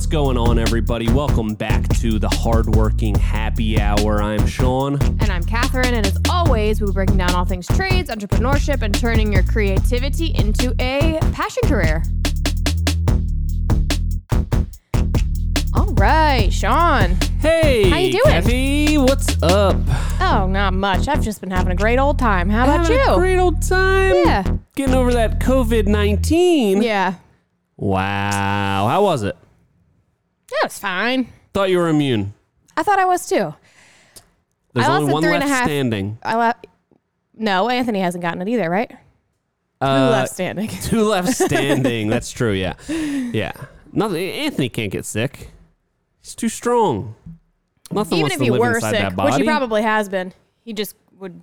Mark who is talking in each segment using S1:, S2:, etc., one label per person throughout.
S1: What's going on, everybody? Welcome back to the Hardworking Happy Hour. I'm Sean.
S2: And I'm Catherine, and as always, we'll be breaking down all things trades, entrepreneurship, and turning your creativity into a passion career. All right, Sean.
S1: Hey,
S2: How you doing?
S1: Kathy, what's up?
S2: Oh, not much. I've just been having a great old time. How about
S1: Having
S2: you?
S1: a great old time.
S2: Yeah.
S1: Getting over that COVID 19.
S2: yeah.
S1: Wow. How was it?
S2: That was fine.
S1: Thought you were immune.
S2: I thought I was too.
S1: There's
S2: I
S1: only one
S2: three
S1: left
S2: a half-
S1: standing.
S2: I. No, Anthony hasn't gotten it either, right?
S1: Uh,
S2: left standing?
S1: Two left standing. That's true. Yeah. Yeah. Nothing. Anthony can't get sick. He's too strong. Nothing
S2: Even
S1: wants
S2: if
S1: to
S2: he
S1: live
S2: were
S1: inside
S2: sick,
S1: that body.
S2: which he probably has been, he just would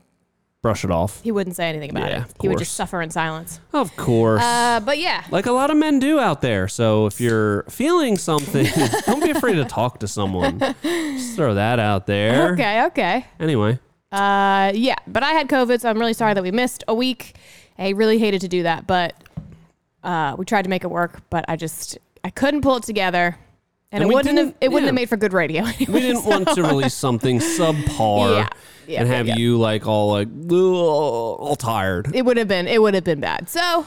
S1: Brush it off.
S2: he wouldn't say anything about
S1: Yeah,
S2: it.
S1: of
S2: He would
S1: course.
S2: just suffer in silence.
S1: Of course.
S2: Uh, but yeah,
S1: like a lot of men do out there. So if you're feeling something, don't be afraid to talk to someone. Just throw that out there.
S2: okay, okay.
S1: Anyway,
S2: Uh, yeah, but I had COVID, so I'm really sorry that we missed a week. I really hated to do that, but uh, we tried to make it work. But I just I couldn't pull it together, and,
S1: And
S2: it wouldn't have it wouldn't
S1: yeah.
S2: have made for good radio.
S1: we didn't want to release something subpar
S2: Yeah. Yeah,
S1: and have you like all like all tired.
S2: It would have been it would have been bad. So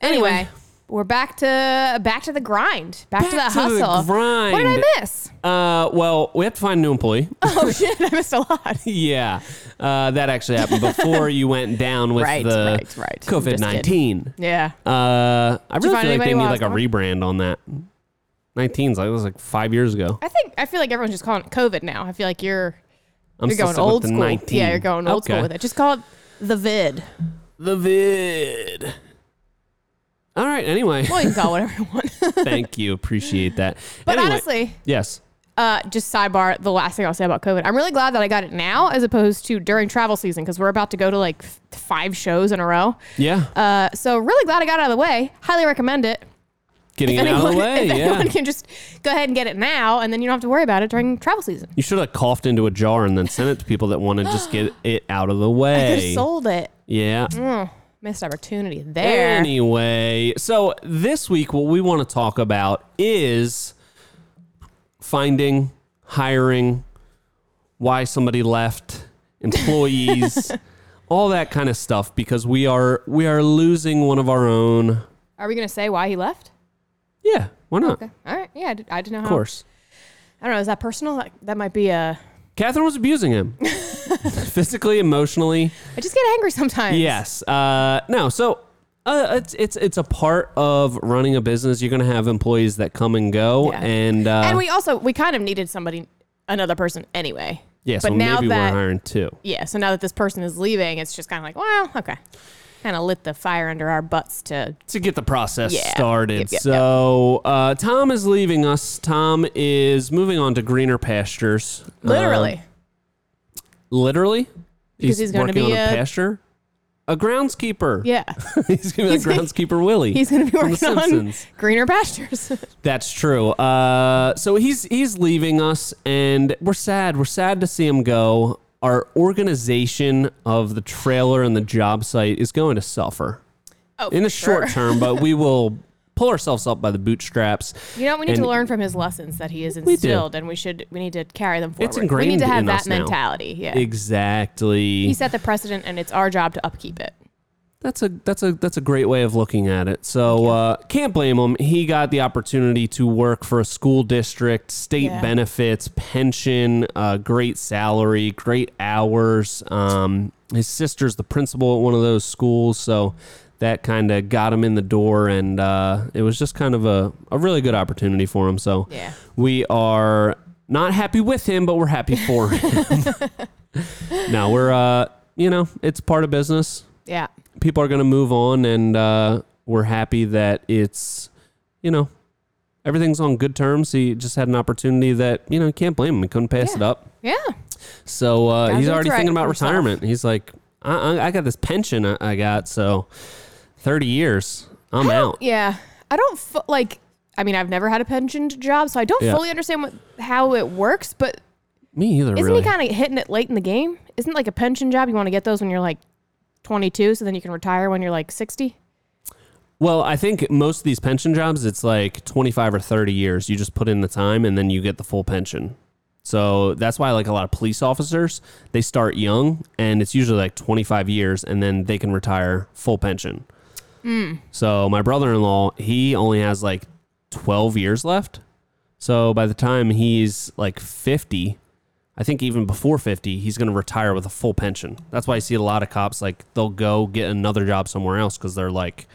S2: anyway,
S1: Anyway.
S2: we're back to back to the grind, back, to the
S1: Back to the
S2: hustle.
S1: grind.
S2: What did I miss?
S1: Uh, well, we have to find a new employee.
S2: Oh shit, I missed a lot.
S1: yeah, uh, that actually happened before you went down with
S2: Right,
S1: the
S2: right, right.
S1: COVID nineteen.
S2: Yeah.
S1: Uh, I really feel like they need like a rebrand on that. 19's like it was like five years ago.
S2: I think I feel like everyone's just calling it COVID now. I feel like you're
S1: I'm
S2: you're
S1: still
S2: going
S1: stuck with
S2: old
S1: the
S2: school.
S1: 19.
S2: Yeah, you're going old
S1: Okay.
S2: school with it. Just call it the vid.
S1: The vid. All right. Anyway,
S2: Well, you can call it whatever you want.
S1: thank you. Appreciate that.
S2: But
S1: Anyway,
S2: honestly,
S1: yes.
S2: uh, just sidebar, the last thing I'll say about COVID. I'm really glad that I got it now as opposed to during travel season because we're about to go to like f- five shows in a row.
S1: Yeah.
S2: Uh, so really glad I got it out of the way. Highly recommend it.
S1: Getting
S2: If
S1: it out of the
S2: anyone,
S1: way.
S2: if
S1: Yeah.
S2: anyone can just go ahead and get it now, and then you don't have to worry about it during travel season.
S1: You should have coughed into a jar and then sent it to people that want to just get it out of the
S2: I could
S1: way.
S2: have sold it.
S1: yeah.
S2: Mm, missed opportunity there.
S1: Anyway, so this week, what we want to talk about is finding, hiring, why somebody left, employees, all that kind of stuff, because we are we are losing one of our own.
S2: Are we gonna say why he left?
S1: Yeah, why not?
S2: Okay. All right. Yeah, I, did, I didn't know
S1: Of
S2: how.
S1: course.
S2: I don't know. Is that personal? That, that might be a.
S1: Catherine was abusing him, physically, emotionally.
S2: I just get angry sometimes.
S1: Yes. Uh, no. So uh, it's it's it's a part of running a business. You're going to have employees that come and go,
S2: Yeah.
S1: and uh,
S2: and we also we kind of needed somebody, another person anyway.
S1: yeah.
S2: but
S1: So
S2: now
S1: maybe
S2: that
S1: we're hiring two.
S2: yeah, so now that this person is leaving, it's just kind of like, well, okay, kind of lit the fire under our butts to.
S1: to get the process
S2: Yeah.
S1: started.
S2: Yep, yep,
S1: so Uh, Tom is leaving us. Tom is moving on to greener pastures.
S2: Literally,
S1: Um, literally,
S2: Because he's gonna
S1: working
S2: be
S1: on a,
S2: a-
S1: pasture. A groundskeeper.
S2: yeah,
S1: he's gonna be like
S2: He's gonna-
S1: groundskeeper Willie.
S2: he's gonna be
S1: from The
S2: working on
S1: Simpsons.
S2: greener pastures.
S1: That's true. Uh, so he's he's leaving us, and we're sad. We're sad to see him go. Our organization of the trailer and the job site is going to suffer
S2: oh,
S1: in the
S2: sure.
S1: short term, but we will pull ourselves up by the bootstraps.
S2: You know, we need to learn from his lessons that he has instilled, and we should we need to carry them forward.
S1: It's ingrained.
S2: we need to have
S1: in
S2: that
S1: us now.
S2: mentality. Yeah,
S1: Exactly.
S2: he set the precedent, and it's our job to upkeep it.
S1: That's a that's a that's a great way of looking at it. So uh, can't blame him. He got the opportunity to work for a school district, state
S2: Yeah.
S1: benefits, pension, uh, great salary, great hours. Um, his sister's the principal at one of those schools, so that kind of got him in the door, and uh, it was just kind of a, a really good opportunity for him. So
S2: Yeah.
S1: we are not happy with him, but we're happy for him. no, we're uh, you know, it's part of business
S2: Yeah.
S1: people are going to move on and uh, we're happy that it's you know everything's on good terms he just had an opportunity that you know you can't blame him he couldn't pass
S2: Yeah.
S1: it up
S2: Yeah.
S1: so uh, he's already
S2: right
S1: thinking about
S2: himself.
S1: retirement he's like I, I, got this pension I, I got so 30 years i'm out
S2: Yeah. I don't fu- like. I mean, I've never had a pensioned job, so I don't
S1: Yeah.
S2: fully understand what how it works. But
S1: me either
S2: isn't
S1: really
S2: he kind of hitting it late in the game? Isn't like a pension job you want to get those when you're like 22, so then you can retire when you're like 60?
S1: Well, I think most of these pension jobs, it's like 25 or 30 years. You just put in the time and then you get the full pension. So that's why, like a lot of police officers, they start young and it's usually like 25 years and then they can retire full pension. Hmm. So my brother in law, he only has like 12 years left. So by the time he's like 50, I think even before 50, he's going to retire with a full pension. That's why I see a lot of cops like they'll go get another job somewhere else because they're like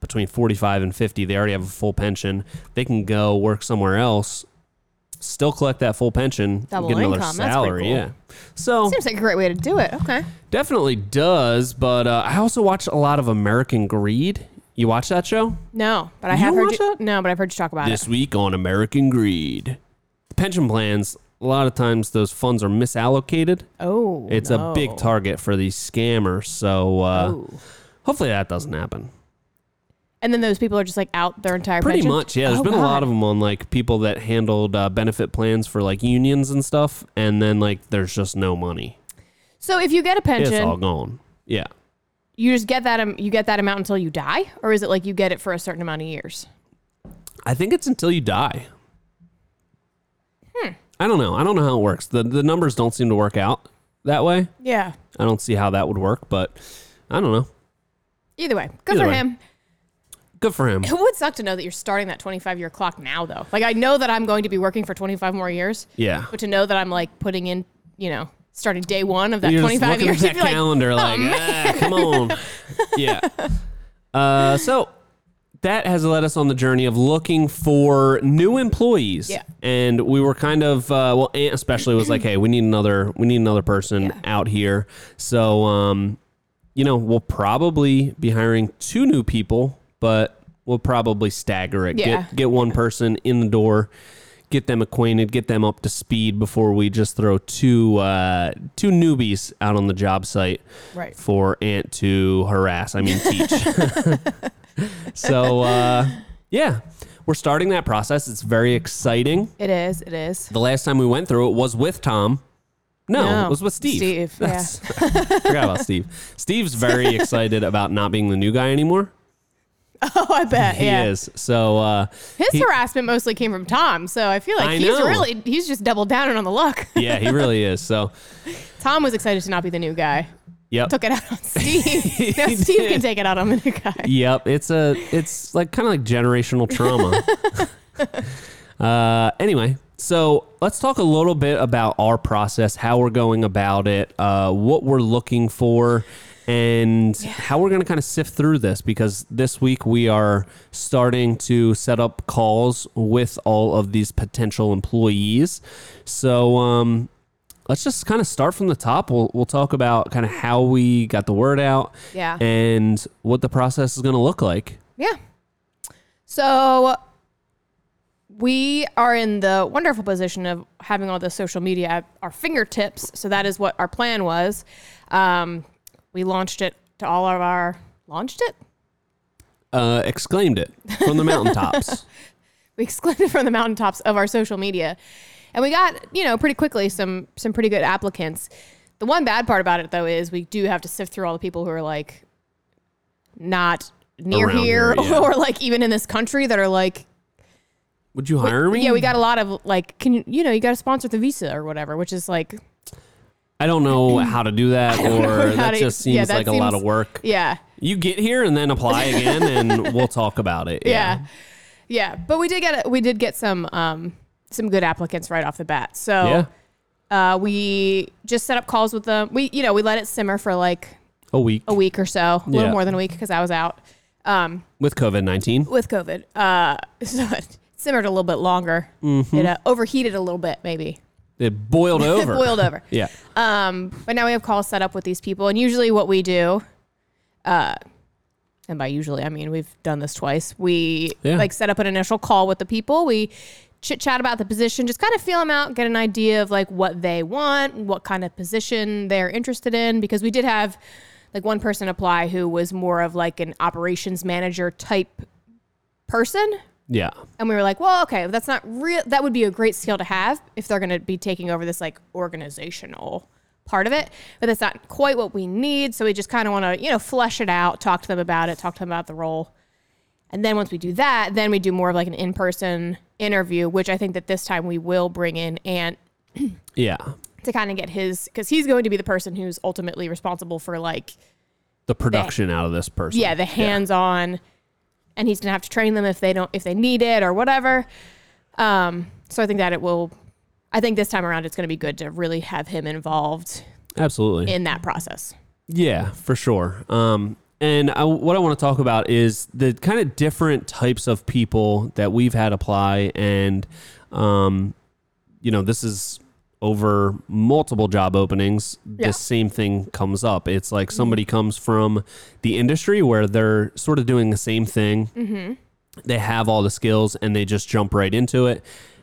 S1: between 45 and 50, they already have a full pension. They can go work somewhere else, still collect that full pension,
S2: Double
S1: get another
S2: income. That's
S1: salary. Yeah. So
S2: Seems like a great way to do it. Okay.
S1: definitely does. But uh, I also watch a lot of American Greed. You watch that show?
S2: No, but I
S1: You
S2: have heard
S1: watch
S2: you.
S1: that?
S2: No, but I've heard you talk about it.
S1: this week on American Greed. Pension plans, a lot of times those funds are misallocated.
S2: Oh,
S1: It's a big target for these scammers. So uh,
S2: Oh.
S1: hopefully that doesn't happen.
S2: And then those people are just like out their entire
S1: Pretty
S2: pension?
S1: much, yeah. There's
S2: Oh,
S1: been a lot of them on like people that handled uh, benefit plans for like unions and stuff, and then like there's just no money.
S2: So if you get a pension,
S1: It's all gone. Yeah.
S2: you just get that. Um, you get that amount until you die, or is it like you get it for a certain amount of years?
S1: I think it's until you die.
S2: Hmm.
S1: I don't know. I don't know how it works. The the numbers don't seem to work out that way.
S2: Yeah.
S1: I don't see how that would work, but I don't know.
S2: Either way, good
S1: Either
S2: for
S1: way.
S2: him.
S1: Good for him.
S2: It would suck to know that you're starting that 25 year clock now, though. Like I know that I'm going to be working for 25 more years,
S1: Yeah.
S2: but to know that I'm like putting in, you know, starting day one of that
S1: You're just
S2: 25
S1: looking
S2: years,
S1: at that
S2: be like,
S1: calendar like, ah, come on. yeah. Uh, so that has led us on the journey of looking for new employees.
S2: Yeah.
S1: And we were kind of uh, well, Aunt especially was like, hey, we need another we need another person
S2: Yeah.
S1: out here. So um, you know, we'll probably be hiring two new people, but we'll probably stagger it.
S2: Yeah.
S1: Get get one person in the door. Get them acquainted, get them up to speed before we just throw two uh, two newbies out on the job site
S2: right.
S1: for Ant to harass. I mean, teach. so uh, yeah, we're starting that process. It's very exciting.
S2: It is. It is.
S1: The last time we went through it was with Tom. No,
S2: No,
S1: it was with Steve.
S2: Steve, yeah.
S1: That's- forgot about Steve. Steve's very excited about not being the new guy anymore.
S2: Oh, I bet.
S1: He
S2: yeah.
S1: is. So uh,
S2: His
S1: he-
S2: harassment mostly came from Tom, so I feel like
S1: I
S2: he's
S1: know.
S2: really he's just doubled down on the luck.
S1: yeah, he really is. So
S2: Tom was excited to not be the new guy.
S1: yep.
S2: Took it out on Steve. now Steve
S1: did.
S2: can take it out on the new guy.
S1: Yep, it's a it's like kind of like generational trauma. uh, anyway, so let's talk a little bit about our process, how we're going about it, uh, what we're looking for, and how we're going to kind of sift through this. Because this week we are starting to set up calls with all of these potential employees. So um, let's just kind of start from the top. We'll we'll talk about kind of how we got the word out
S2: Yeah.
S1: and what the process is going to look like.
S2: Yeah. So we are in the wonderful position of having all the social media at our fingertips. So that is what our plan was. Um, we launched it to all of our launched it.
S1: Uh, exclaimed it from the mountaintops.
S2: We exclaimed it from the mountaintops of our social media, and we got you know pretty quickly some some pretty good applicants. The one bad part about it though is we do have to sift through all the people who are like not near
S1: Around
S2: here,
S1: here, yeah.
S2: or like even in this country that are like
S1: Would you hire me?
S2: Yeah, we got a lot of like, can you, you know, you got to sponsor the visa or whatever, which is like,
S1: I don't know how to do that, or that
S2: to-
S1: just seems
S2: yeah, that
S1: like a lot of work.
S2: yeah,
S1: You get here and then apply again, and we'll talk about it.
S2: yeah, yeah. But we did get we did get some um some good applicants right off the bat. So
S1: yeah.
S2: uh, we just set up calls with them. We you know we let it simmer for like
S1: A week
S2: a week or so, a little more than a week because I was out um,
S1: with COVID nineteen.
S2: with COVID. Uh, so it simmered a little bit longer.
S1: Mm-hmm.
S2: It uh, overheated a little bit, maybe.
S1: It boiled
S2: It
S1: over.
S2: boiled over.
S1: Yeah.
S2: Um, but now we have calls set up with these people, and usually what we do, uh, and by usually I mean we've done this twice. We
S1: Yeah.
S2: like set up an initial call with the people. We chit chat about the position, just kind of feel them out, get an idea of like what they want, what kind of position they're interested in, because we did have like one person apply who was more of like an operations manager type person
S1: Yeah.
S2: and we were like, well, okay, that's not real. That would be a great skill to have if they're going to be taking over this like organizational part of it. But that's not quite what we need. So we just kind of want to, you know, flesh it out, talk to them about it, talk to them about the role. And then once we do that, then we do more of like an in person interview, which I think that this time we will bring in Ant
S1: Yeah.
S2: to kind of get his, because he's going to be the person who's ultimately responsible for like,
S1: The production out of this person.
S2: yeah, the hands on, and he's going to have to train them if they don't, if they need it or whatever. Um, so I think that it will, I think this time around it's going to be good to really have him involved
S1: Absolutely.
S2: in that process.
S1: Yeah, for sure. Um, and I, what I want to talk about is the kind of different types of people that we've had apply, and um, you know, this is over multiple job openings.
S2: Yeah.
S1: The same thing comes up. It's like somebody comes from the industry where they're sort of doing the same thing. They have all the skills and they just jump right into it.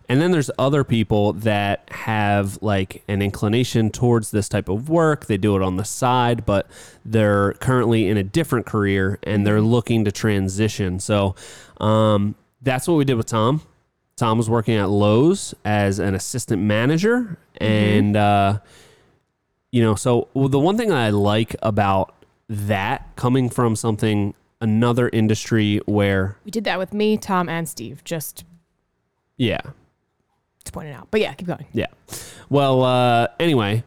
S1: And then there's other people that have like an inclination towards this type of work. They do it on the side, but they're currently in a different career and they're looking to transition. So um, that's what we did with Tom. Tom was working at Lowe's as an assistant manager. And, uh, you know, so well, the one thing I like about that coming from something, another industry where,
S2: We did that with me, Tom, and Steve, just
S1: yeah,
S2: to point it out. But yeah, keep going.
S1: Yeah. Well, uh, anyway,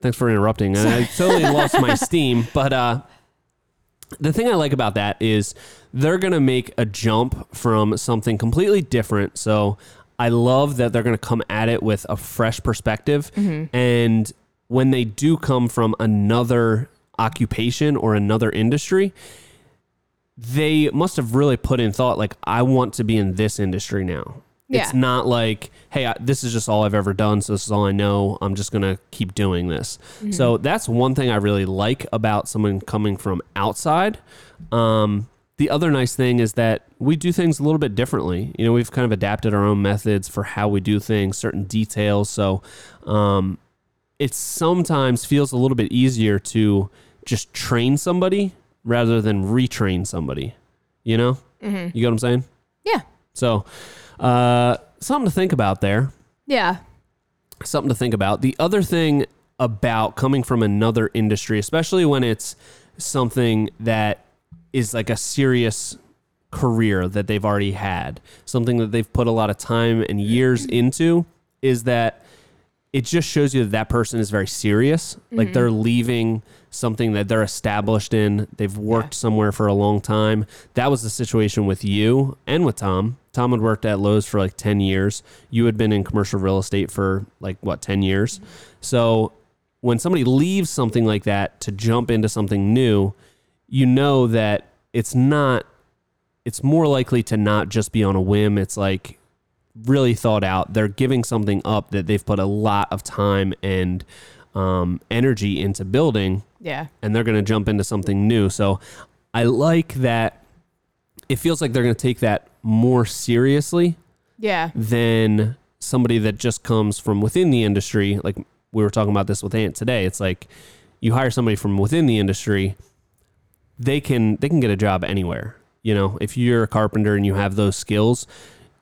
S1: thanks for interrupting. I, I totally lost my steam, but uh, the thing I like about that is they're going to make a jump from something completely different. So I love that they're going to come at it with a fresh perspective. Mm-hmm. And when they do come from another occupation or another industry, they must have really put in thought like I want to be in this industry now. It's not like, hey, I, this is just all I've ever done, so this is all I know. I'm just gonna keep doing this. So that's one thing I really like about someone coming from outside. Um, the other nice thing is that we do things a little bit differently. You know, we've kind of adapted our own methods for how we do things, certain details. So um, it sometimes feels a little bit easier to just train somebody rather than retrain somebody. You know, you get what I'm saying?
S2: Yeah.
S1: So, uh, something to think about there.
S2: Yeah.
S1: Something to think about. The other thing about coming from another industry, especially when it's something that is like a serious career that they've already had, something that they've put a lot of time and years into, is that it just shows you that that person is very serious. Like they're leaving something that they're established in. They've worked somewhere for a long time. That was the situation with you and with Tom. Tom had worked at Lowe's for like 10 years. You had been in commercial real estate for like what, 10 years? So when somebody leaves something like that to jump into something new, you know that it's not it's more likely to not just be on a whim. It's like really thought out. They're giving something up that they've put a lot of time and um, energy into building,
S2: Yeah.
S1: and they're going to jump into something new. So I like that. It feels like they're going to take that more seriously
S2: Yeah.
S1: than somebody that just comes from within the industry. Like we were talking about this with Ant today. It's like you hire somebody from within the industry, they can they can get a job anywhere. You know, if you're a carpenter and you have those skills,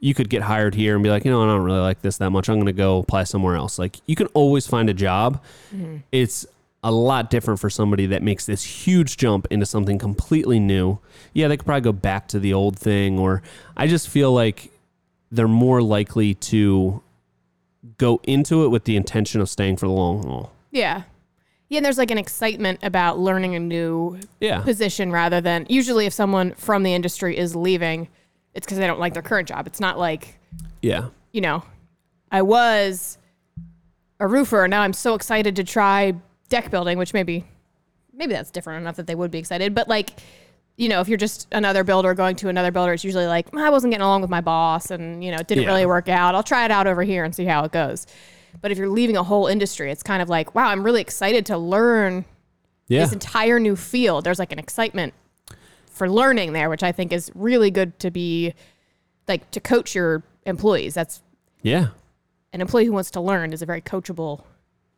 S1: you could get hired here and be like, you know, I don't really like this that much. I'm going to go apply somewhere else. Like you can always find a job. Mm-hmm. It's a lot different for somebody that makes this huge jump into something completely new. Yeah, they could probably go back to the old thing or I just feel like they're more likely to go into it with the intention of staying for the long haul.
S2: Yeah. Yeah, and there's like an excitement about learning a new
S1: Yeah.
S2: position rather than usually if someone from the industry is leaving, it's because they don't like their current job. It's not like,
S1: Yeah.
S2: you know, I was a roofer and now I'm so excited to try deck building, which maybe maybe that's different enough that they would be excited. But like, you know, if you're just another builder going to another builder, it's usually like, I wasn't getting along with my boss and, you know, it didn't
S1: Yeah.
S2: really work out. I'll try it out over here and see how it goes. But if you're leaving a whole industry, it's kind of like, wow, I'm really excited to learn
S1: Yeah.
S2: this entire new field. There's like an excitement for learning there, which I think is really good to be like to coach your employees. That's
S1: Yeah.
S2: an employee who wants to learn is a very coachable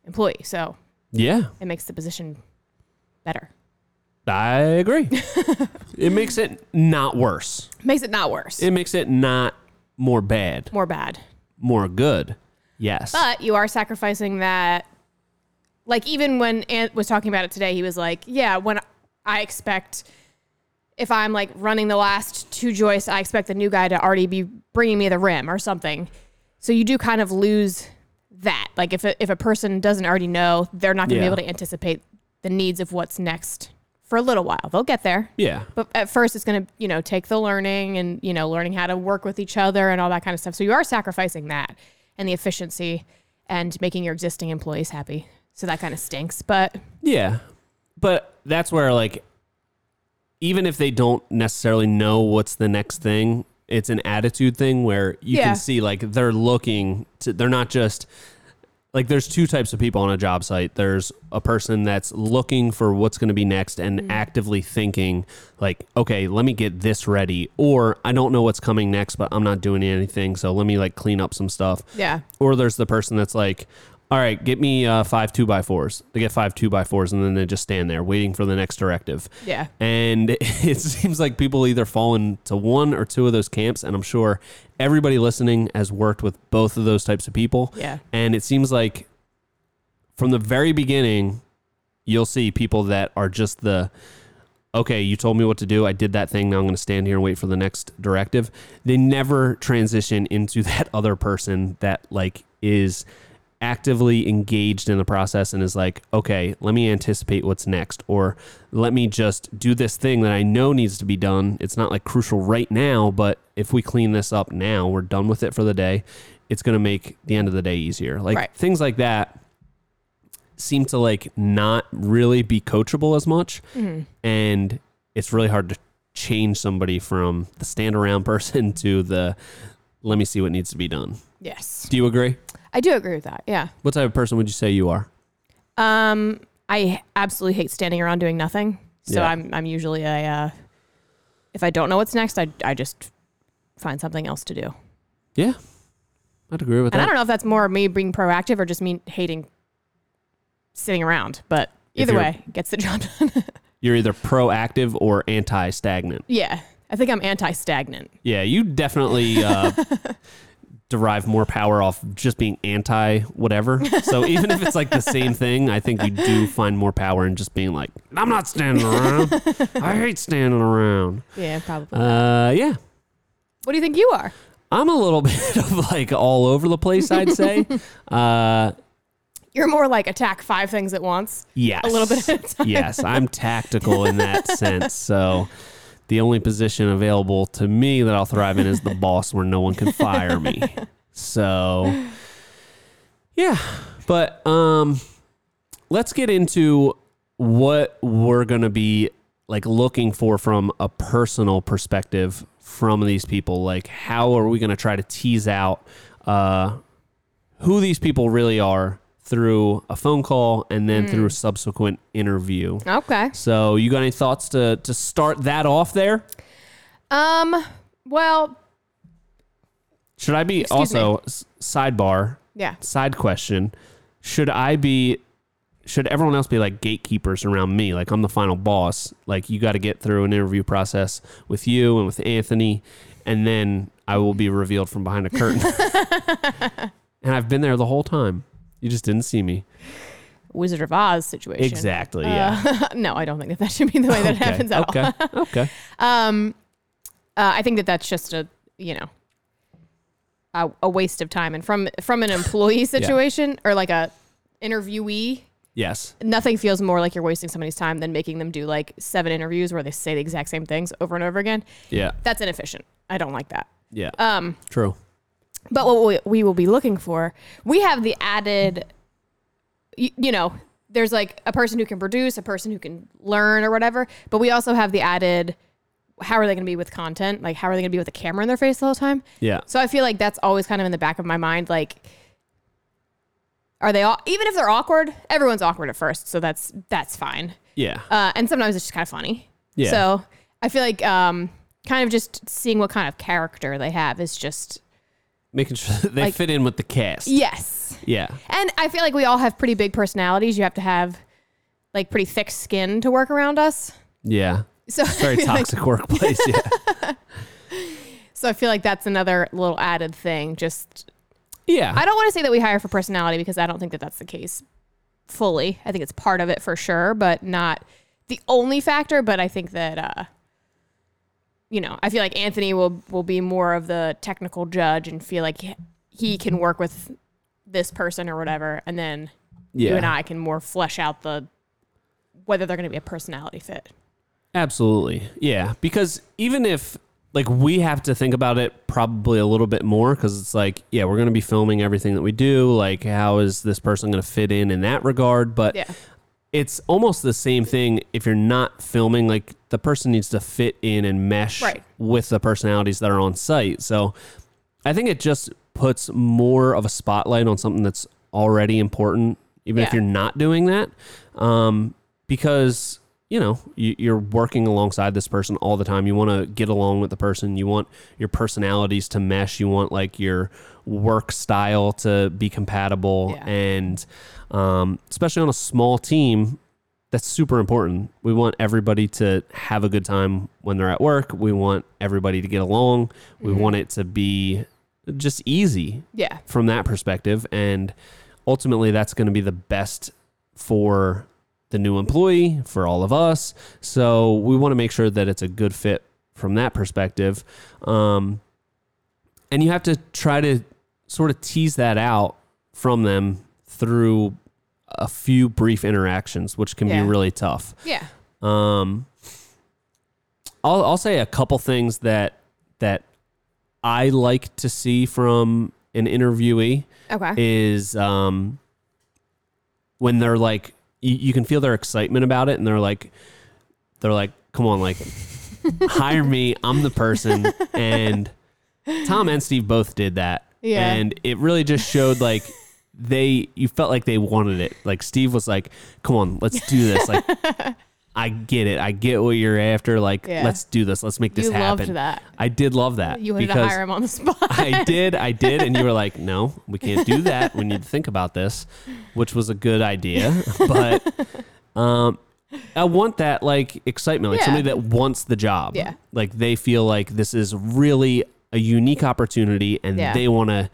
S2: employee. So
S1: Yeah.
S2: it makes the position better.
S1: I agree. it makes it not worse.
S2: Makes it not worse,
S1: It makes it not more bad,
S2: more bad.
S1: more good. Yes.
S2: But you are sacrificing that. Like even when Ant was talking about it today, he was like, "Yeah, when I expect if I'm like running the last two joists, I expect the new guy to already be bringing me the rim or something. So you do kind of lose that. Like if a, if a person doesn't already know, they're not going to
S1: Yeah.
S2: be able to anticipate the needs of what's next for a little while. They'll get there.
S1: Yeah.
S2: But at first, it's going to, you know, take the learning and, you know, learning how to work with each other and all that kind of stuff. So you are sacrificing that and the efficiency and making your existing employees happy. So that kind of stinks. But
S1: Yeah. But that's where like even if they don't necessarily know what's the next thing, it's an attitude thing where you
S2: Yeah.
S1: can see like they're looking to they're not just like there's two types of people on a job site. There's a person that's looking for what's going to be next and
S2: Mm-hmm.
S1: actively thinking like, okay, let me get this ready or I don't know what's coming next but I'm not doing anything, so let me like clean up some stuff
S2: yeah,
S1: or there's the person that's like, all right, get me uh, five two by fours. They get five two by fours, and then they just stand there waiting for the next directive.
S2: yeah.
S1: And it seems like people either fall into one or two of those camps, and I'm sure everybody listening has worked with both of those types of people.
S2: Yeah.
S1: And it seems like from the very beginning, you'll see people that are just the okay, you told me what to do. I did that thing. Now I'm going to stand here and wait for the next directive. They never transition into that other person that like is actively engaged in the process and is like, okay, let me anticipate what's next or let me just do this thing that I know needs to be done. It's not like crucial right now, but if we clean this up now, we're done with it for the day. It's going to make the end of the day easier. Like
S2: Right.
S1: things like that seem to like not really be coachable as much mm-hmm. and it's really hard to change somebody from the stand around person to the let me see what needs to be done
S2: Yes.
S1: do you agree
S2: I do agree with that. Yeah.
S1: what type of person would you say you are
S2: Um, I absolutely hate standing around doing nothing. So
S1: Yeah.
S2: I'm I'm usually a uh, if I don't know what's next, I I just find something else to do.
S1: yeah i'd agree with that.
S2: And I
S1: that
S2: don't know if that's more me being proactive or just me hating sitting around, but
S1: If
S2: either
S1: you're-
S2: way, gets the job done.
S1: you're either proactive or anti-stagnant
S2: yeah. I think I'm anti-stagnant.
S1: yeah you definitely uh, derive more power off just being anti whatever so even if it's like the same thing i think you do find more power in just being like i'm not standing around i hate standing around
S2: Yeah, probably.
S1: uh yeah
S2: what do you think you are?
S1: I'm a little bit of like all over the place, I'd say. uh,
S2: You're more like attack five things at once.
S1: yes.
S2: A little bit at a time.
S1: yes, I'm tactical in that sense. So the only position available to me that I'll thrive in is the boss where no one can fire me. So yeah, but um let's get into what we're going to be like looking for from a personal perspective from these people like how are we going to try to tease out uh who these people really are through a phone call and then through a subsequent interview.
S2: Okay.
S1: So, you got any thoughts to to start that off there?
S2: Um. Well.
S1: Should I be
S2: Excuse
S1: also s- sidebar
S2: Yeah.
S1: side question? Should I be should everyone else be like gatekeepers around me? Like I'm the final boss. Like you got to get through an interview process with you and with Anthony, and then I will be revealed from behind a curtain. and I've been there the whole time. You just didn't see me.
S2: Wizard of Oz situation.
S1: Exactly. Yeah.
S2: Uh, no, I don't think that that should be the way that
S1: okay.
S2: happens at all.
S1: okay. okay.
S2: Um, uh, I think that that's just a you know a, a waste of time, and from from an employee situation or like a interviewee,
S1: Yes.
S2: nothing feels more like you're wasting somebody's time than making them do like seven interviews where they say the exact same things over and over again.
S1: Yeah.
S2: That's inefficient. I don't like that.
S1: Yeah.
S2: Um,
S1: True.
S2: But what we, we will be looking for, we have the added, you, you know, there's like a person who can produce, a person who can learn or whatever, but we also have the added, how are they going to be with content? Like, how are they going to be with a camera in their face the whole time?
S1: Yeah.
S2: So I feel like that's always kind of in the back of my mind. Like, are they all, even if they're awkward, everyone's awkward at first. So that's, that's fine.
S1: Yeah.
S2: Uh, and sometimes it's just kind of funny.
S1: Yeah.
S2: So I feel like, um, kind of just seeing what kind of character they have is just,
S1: Making sure that they
S2: like-
S1: fit in with the cast.
S2: yes.
S1: Yeah.
S2: And I feel like we all have pretty big personalities. You have to have like pretty thick skin to work around us.
S1: Yeah.
S2: So
S1: Very toxic workplace. Yeah.
S2: so I feel like that's another little added thing. Just
S1: Yeah.
S2: I don't want to say that we hire for personality because I don't think that that's the case fully. I think it's part of it for sure, but not the only factor. But I think that uh, you know, I feel like Anthony will will be more of the technical judge and feel like he- can work with this person or whatever, and then
S1: Yeah.
S2: you and I can more flesh out the whether they're going to be a personality fit.
S1: Absolutely. Yeah. Because even if, like, we have to think about it probably a little bit more because it's like, yeah, we're going to be filming everything that we do. Like, how is this person going to fit in in that regard? But
S2: Yeah.
S1: It's almost the same thing if you're not filming. Like, the person needs to fit in and mesh
S2: Right.
S1: with the personalities that are on site. So I think it just puts more of a spotlight on something that's already important, even if you're not doing that. Um, because you know you, you're working alongside this person all the time. You want to get along with the person. You want your personalities to mesh. You want like your work style to be compatible,
S2: Yeah.
S1: and um, especially on a small team, that's super important. We want everybody to have a good time when they're at work. We want everybody to get along. We
S2: Mm-hmm.
S1: want it to be just easy
S2: Yeah.
S1: from that perspective. And ultimately, that's going to be the best for the new employee, for all of us. So we want to make sure that it's a good fit from that perspective. Um, and you have to try to sort of tease that out from them through a few brief interactions, which can
S2: Yeah.
S1: be really tough.
S2: Yeah.
S1: Um, I'll I'll say a couple things that that I like to see from an interviewee
S2: Okay.
S1: is um when they're like you, you can feel their excitement about it and they're like they're like come on like hire me I'm the person and Tom and Steve both did that
S2: Yeah.
S1: and it really just showed like they you felt like they wanted it like Steve was like come on let's do this like I get it I get what you're after like
S2: Yeah.
S1: let's do this let's make this
S2: you
S1: happen
S2: loved that.
S1: I did love that
S2: You wanted to hire him on the spot.
S1: I did, I did, and you were like, "No, we can't do that. We need to think about this," which was a good idea. But um, I want that like excitement, like
S2: Yeah.
S1: somebody that wants the job.
S2: Yeah.
S1: like they feel like this is really a unique opportunity, and
S2: Yeah.
S1: they want to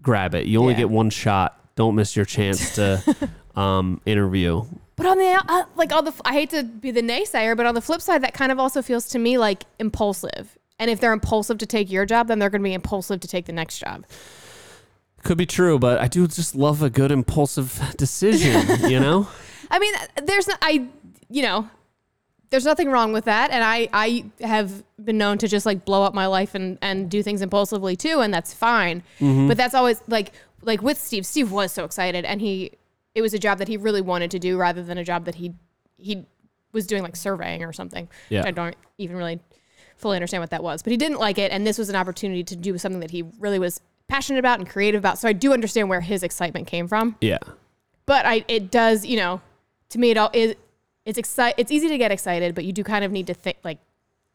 S1: grab it. You only
S2: Yeah.
S1: get one shot. Don't miss your chance to um, interview.
S2: But on the uh, like on the I hate to be the naysayer, but on the flip side, that kind of also feels to me like impulsive. And if they're impulsive to take your job, then they're going to be impulsive to take the next job.
S1: Could be true, but I do just love a good impulsive decision. You know.
S2: I mean, there's I you know, there's nothing wrong with that, and I I have been known to just like blow up my life and and do things impulsively too, and that's fine. Mm-hmm. But that's always like like with Steve. Steve was so excited, and he it was a job that he really wanted to do rather than a job that he he was doing like surveying or something.
S1: Yeah.
S2: I don't even really fully understand what that was, but he didn't like it, and this was an opportunity to do something that he really was passionate about and creative about. So I do understand where his excitement came from
S1: Yeah.
S2: but I it does you know to me it all is it's excite it's easy to get excited but you do kind of need to think like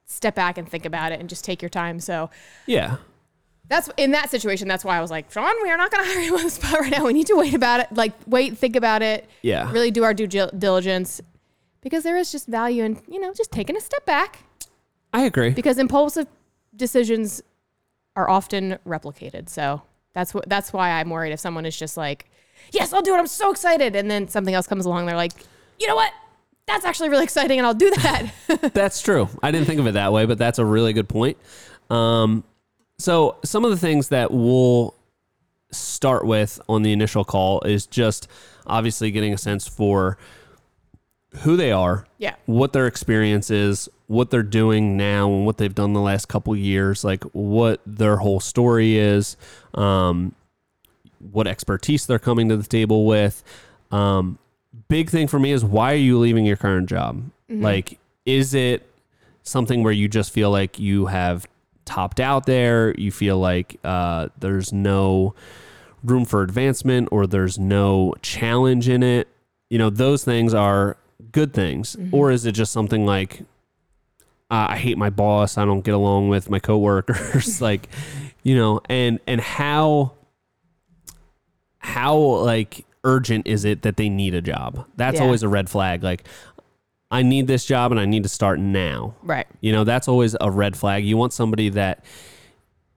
S2: step back and think about it and just take your time so
S1: Yeah.
S2: that's in that situation that's why I was like Sean we are not going to hire you on the spot right now we need to wait about it like wait think about it
S1: Yeah.
S2: really do our due diligence because there is just value in you know just taking a step back
S1: I agree.
S2: because impulsive decisions are often replicated. So that's what that's why I'm worried if someone is just like, "Yes, I'll do it. I'm so excited," and then something else comes along, they're like, "You know what? That's actually really exciting, and I'll do that."
S1: That's true. I didn't think of it that way, but that's a really good point. Um, so some of the things that we'll start with on the initial call is just obviously getting a sense for who they are,
S2: yeah,
S1: what their experience is, what they're doing now, and what they've done the last couple years, like what their whole story is, um, what expertise they're coming to the table with. Um, big thing for me is why are you leaving your current job? Like, is it something where you just feel like you have topped out there? You feel like uh, there's no room for advancement or there's no challenge in it? You know, those things are good things. Or is it just something like, uh, I hate my boss. I don't get along with my coworkers. like, you know, and and how how like urgent is it that they need a job? That's
S2: Yeah.
S1: always a red flag. Like, I need this job and I need to start now.
S2: right,
S1: You know, that's always a red flag. You want somebody that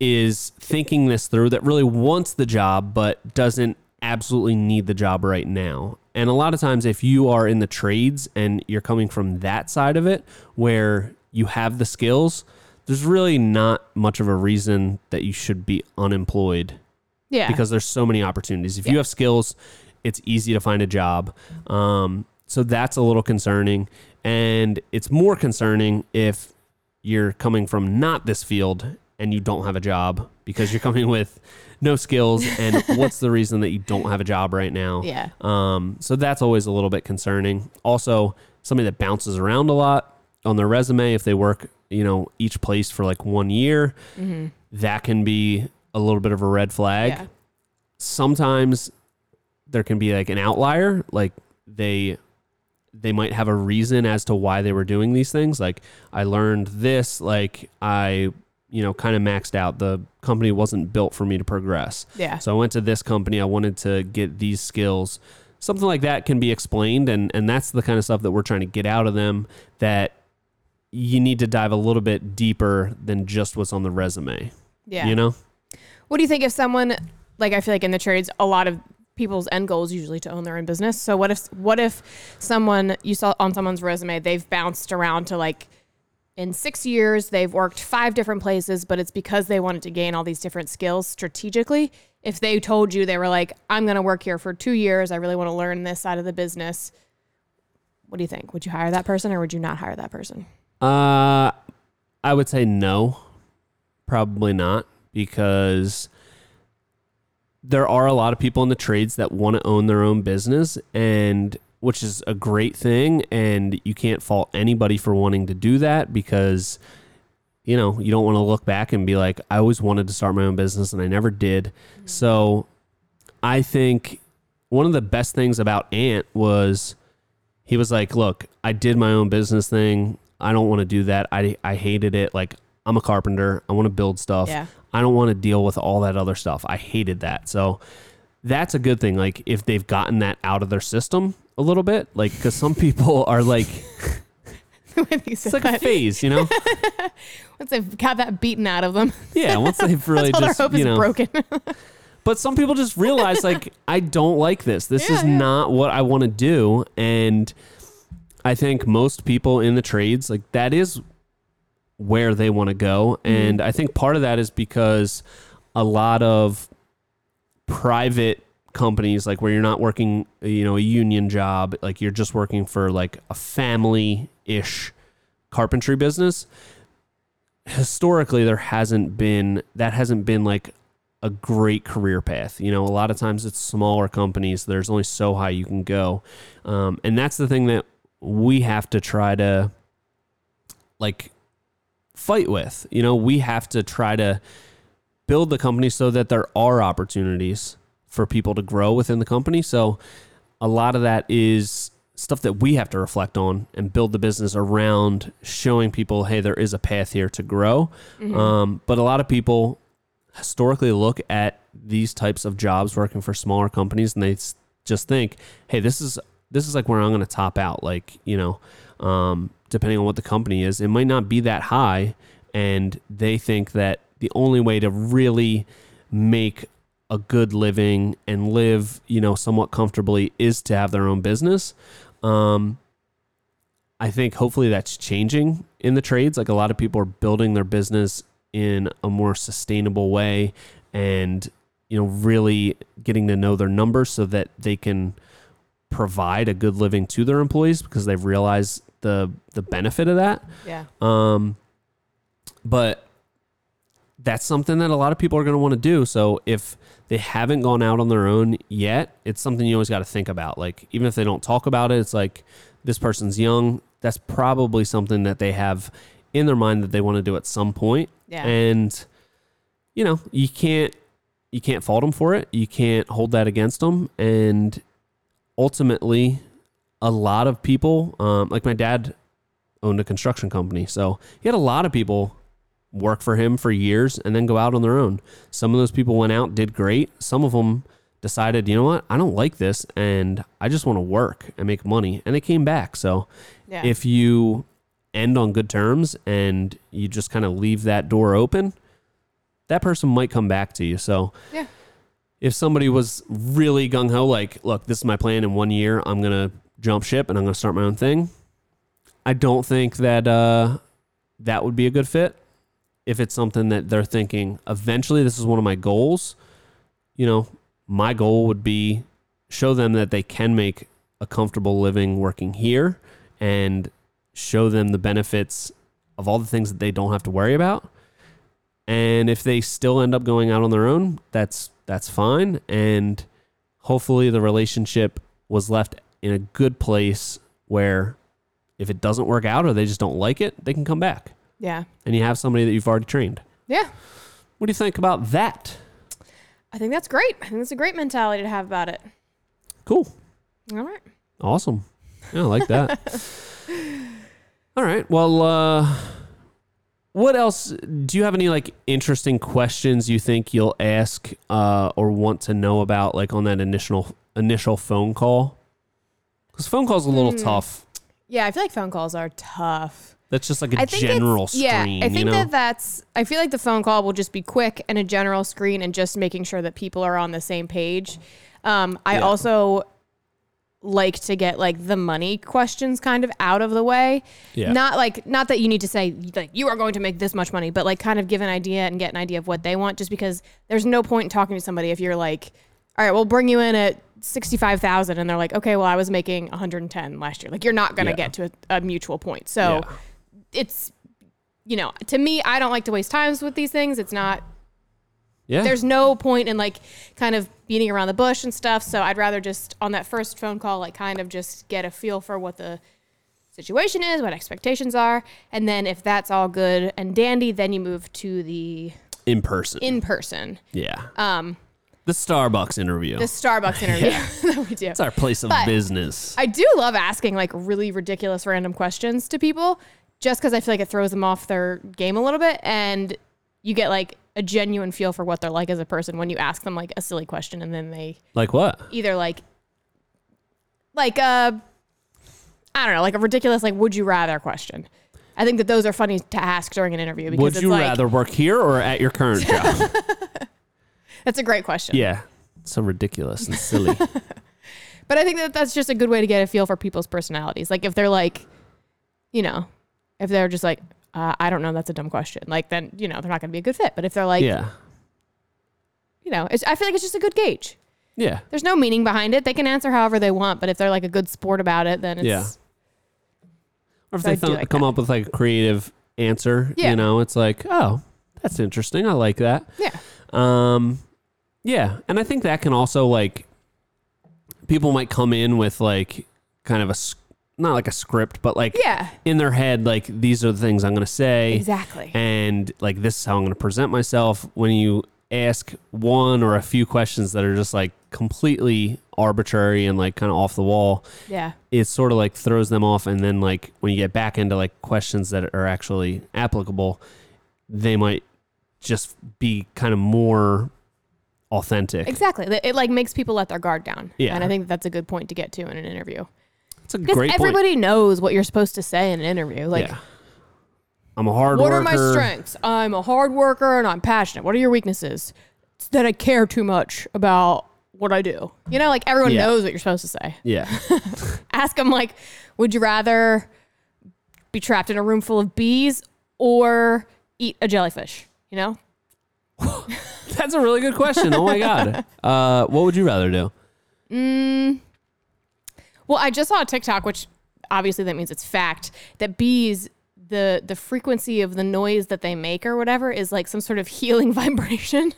S1: is thinking this through, that really wants the job, but doesn't absolutely need the job right now. And a lot of times, if you are in the trades and you're coming from that side of it, where you have the skills, there's really not much of a reason that you should be unemployed
S2: Yeah.
S1: because there's so many opportunities. If you have skills, it's easy to find a job. Um, so that's a little concerning. And it's more concerning if you're coming from not this field and you don't have a job because you're coming with no skills. And what's the reason that you don't have a job right now?
S2: yeah.
S1: Um, so that's always a little bit concerning. Also, somebody that bounces around a lot on their resume, if they work, you know, each place for like one year, that can be a little bit of a red flag.
S2: Yeah.
S1: Sometimes there can be like an outlier, like they they might have a reason as to why they were doing these things. Like I learned this, like I, you know, kind of maxed out. The company wasn't built for me to progress.
S2: Yeah.
S1: So I went to this company. I wanted to get these skills. Something like that can be explained, and and that's the kind of stuff that we're trying to get out of them. That you need to dive a little bit deeper than just what's on the resume.
S2: Yeah.
S1: You know?
S2: What do you think if someone like I feel like in the trades a lot of people's end goal is usually to own their own business. So what if what if someone you saw on someone's resume they've bounced around to like in 6 years they've worked five different places but it's because they wanted to gain all these different skills strategically. If they told you they were like I'm going to work here for 2 years, I really want to learn this side of the business. What do you think? Would you hire that person or would you not hire that person?
S1: Uh, I would say no, probably not, because there are a lot of people in the trades that want to own their own business, and which is a great thing. And you can't fault anybody for wanting to do that because, you know, you don't want to look back and be like, I always wanted to start my own business and I never did. Mm-hmm. So I think one of the best things about Ant was he was like, "Look, I did my own business thing. I don't want to do that. I I hated it. Like I'm a carpenter. I want to build stuff.
S2: Yeah.
S1: I don't want to deal with all that other stuff. I hated that. So that's a good thing. Like if they've gotten that out of their system a little bit, like because some people are like it's like a phase, you know?
S2: Once they've got that beaten out of them,
S1: Yeah. Once they've really just
S2: hope
S1: you
S2: is
S1: know,
S2: broken.
S1: But some people just realize like I don't like this. This is
S2: Yeah, yeah.
S1: not what I want to do and I think most people in the trades like that is where they want to go
S2: Mm-hmm.
S1: and I think part of that is because a lot of private companies like where you're not working you know a union job like you're just working for like a family-ish carpentry business historically there hasn't been that hasn't been like a great career path. You know, a lot of times it's smaller companies. There's only so high you can go, um, and that's the thing that we have to try to like fight with. You know, we have to try to build the company so that there are opportunities for people to grow within the company. So a lot of that is stuff that we have to reflect on and build the business around showing people, hey, there is a path here to grow. Um, but a lot of people historically look at these types of jobs working for smaller companies and they just think, hey, this is this is like where I'm going to top out. Like you know, um, depending on what the company is, it might not be that high, and they think that the only way to really make a good living and live, you know, somewhat comfortably is to have their own business. Um, I think hopefully that's changing in the trades. Like a lot of people are building their business in a more sustainable way and you know really getting to know their numbers so that they can provide a good living to their employees because they've realized the the benefit of that.
S2: yeah.
S1: Um, but that's something that a lot of people are going to want to do. So if they haven't gone out on their own yet, it's something you always got to think about. Like even if they don't talk about it, it's like this person's young. That's probably something that they have in their mind that they want to do at some point.
S2: Yeah.
S1: And you know, you can't you can't fault them for it. You can't hold that against them. And ultimately, a lot of people, um, like my dad, owned a construction company, so he had a lot of people work for him for years and then go out on their own. Some of those people went out, did great. Some of them decided, you know what, I don't like this, and I just want to work and make money, and they came back. So
S2: Yeah.
S1: if you end on good terms and you just kind of leave that door open, that person might come back to you. So
S2: Yeah.
S1: if somebody was really gung ho, like, look, this is my plan in one year, I'm gonna jump ship and I'm gonna start my own thing. I don't think that uh, that would be a good fit. if it's something that they're thinking eventually this is one of my goals, you know, my goal would be show them that they can make a comfortable living working here and show them the benefits of all the things that they don't have to worry about. And if they still end up going out on their own, that's that's fine and hopefully the relationship was left in a good place where if it doesn't work out or they just don't like it, they can come back
S2: Yeah.
S1: and you have somebody that you've already trained.
S2: Yeah.
S1: What do you think about that?
S2: I think that's great. I think that's a great mentality to have about it.
S1: Cool.
S2: All right.
S1: Awesome. Yeah, I like that. All right. Well, uh, what else? Do you have any like interesting questions you think you'll ask uh, or want to know about, like on that initial initial phone call? Because phone call's are a little
S2: Hmm.
S1: tough.
S2: Yeah, I feel like phone calls are tough.
S1: That's just like a
S2: I think
S1: general
S2: it's, yeah. I think
S1: you know?
S2: that that's. I feel like the phone call will just be quick and a general screen, and just making sure that people are on the same page. Um, I
S1: Yeah.
S2: also like to get like the money questions kind of out of the way.
S1: Yeah.
S2: Not like not that you need to say like you are going to make this much money, but like kind of give an idea and get an idea of what they want. Just because there's no point in talking to somebody if you're like, all right, we'll bring you in at. 65,000 and they're like, okay, well, I was making 110 last year. Like, you're not going to
S1: Yeah.
S2: get to a, a mutual point. So,
S1: Yeah.
S2: it's you know to me i don't like to waste times with these things it's not
S1: yeah.
S2: there's no point in like kind of beating around the bush and stuff so i'd rather just on that first phone call like kind of just get a feel for what the situation is what expectations are and then if that's all good and dandy then you move to the
S1: in person.
S2: in person
S1: yeah.
S2: um
S1: the Starbucks interview.
S2: the starbucks interview that we do
S1: It's our place of
S2: But-
S1: business.
S2: I do love asking like really ridiculous random questions to people just because I feel like it throws them off their game a little bit and you get like a genuine feel for what they're like as a person when you ask them like a silly question and then they
S1: like what?
S2: either like like uh I don't know, like a ridiculous like would you rather question. I think that those are funny to ask during an interview because
S1: Would you
S2: like
S1: rather work here or at your current job?
S2: that's a great question.
S1: yeah. So ridiculous and silly.
S2: But I think that that's just a good way to get a feel for people's personalities. Like if they're like, you know, if they're just like, uh, I don't know, that's a dumb question. Like then you know they're not going to be a good fit. But if they're like,
S1: yeah.
S2: you know, it's, I feel like it's just a good gauge.
S1: Yeah.
S2: There's no meaning behind it. They can answer however they want. But if they're like a good sport about it, then it's
S1: Yeah. Or if
S2: So
S1: they th-
S2: like
S1: come
S2: that.
S1: up with like a creative answer,
S2: Yeah.
S1: you know, it's like, oh, that's interesting. I like that.
S2: yeah,
S1: Um, yeah, and I think that can also like people might come in with like kind of a not like a script, but like
S2: yeah,
S1: in their head, like these are the things I'm going to say,
S2: exactly.
S1: and like this is how I'm going to present myself. When you ask one or a few questions that are just like completely arbitrary and like kind of off the wall,
S2: Yeah,
S1: it sort of like throws them off and then like when you get back into like questions that are actually applicable they might just be kind of more authentic
S2: exactly. It, it, like makes people let their guard down.
S1: Yeah.
S2: and I think that's a good point to get to in an interview
S1: it's a
S2: because
S1: great point
S2: everybody knows what you're supposed to say in an interview. Like.
S1: yeah i'm a hard
S2: What
S1: worker
S2: are my strengths? I'm a hard worker and I'm passionate. What are your weaknesses? It's that I care too much about what I do. You know, like everyone
S1: Yeah.
S2: knows what you're supposed to say.
S1: yeah
S2: Ask them like, would you rather be trapped in a room full of bees or eat a jellyfish? You know?
S1: that's a really good question oh my god uh what would you rather do
S2: Well, I just saw a TikTok, which obviously that means it's fact, that bees the the frequency of the noise that they make or whatever is like some sort of healing vibration.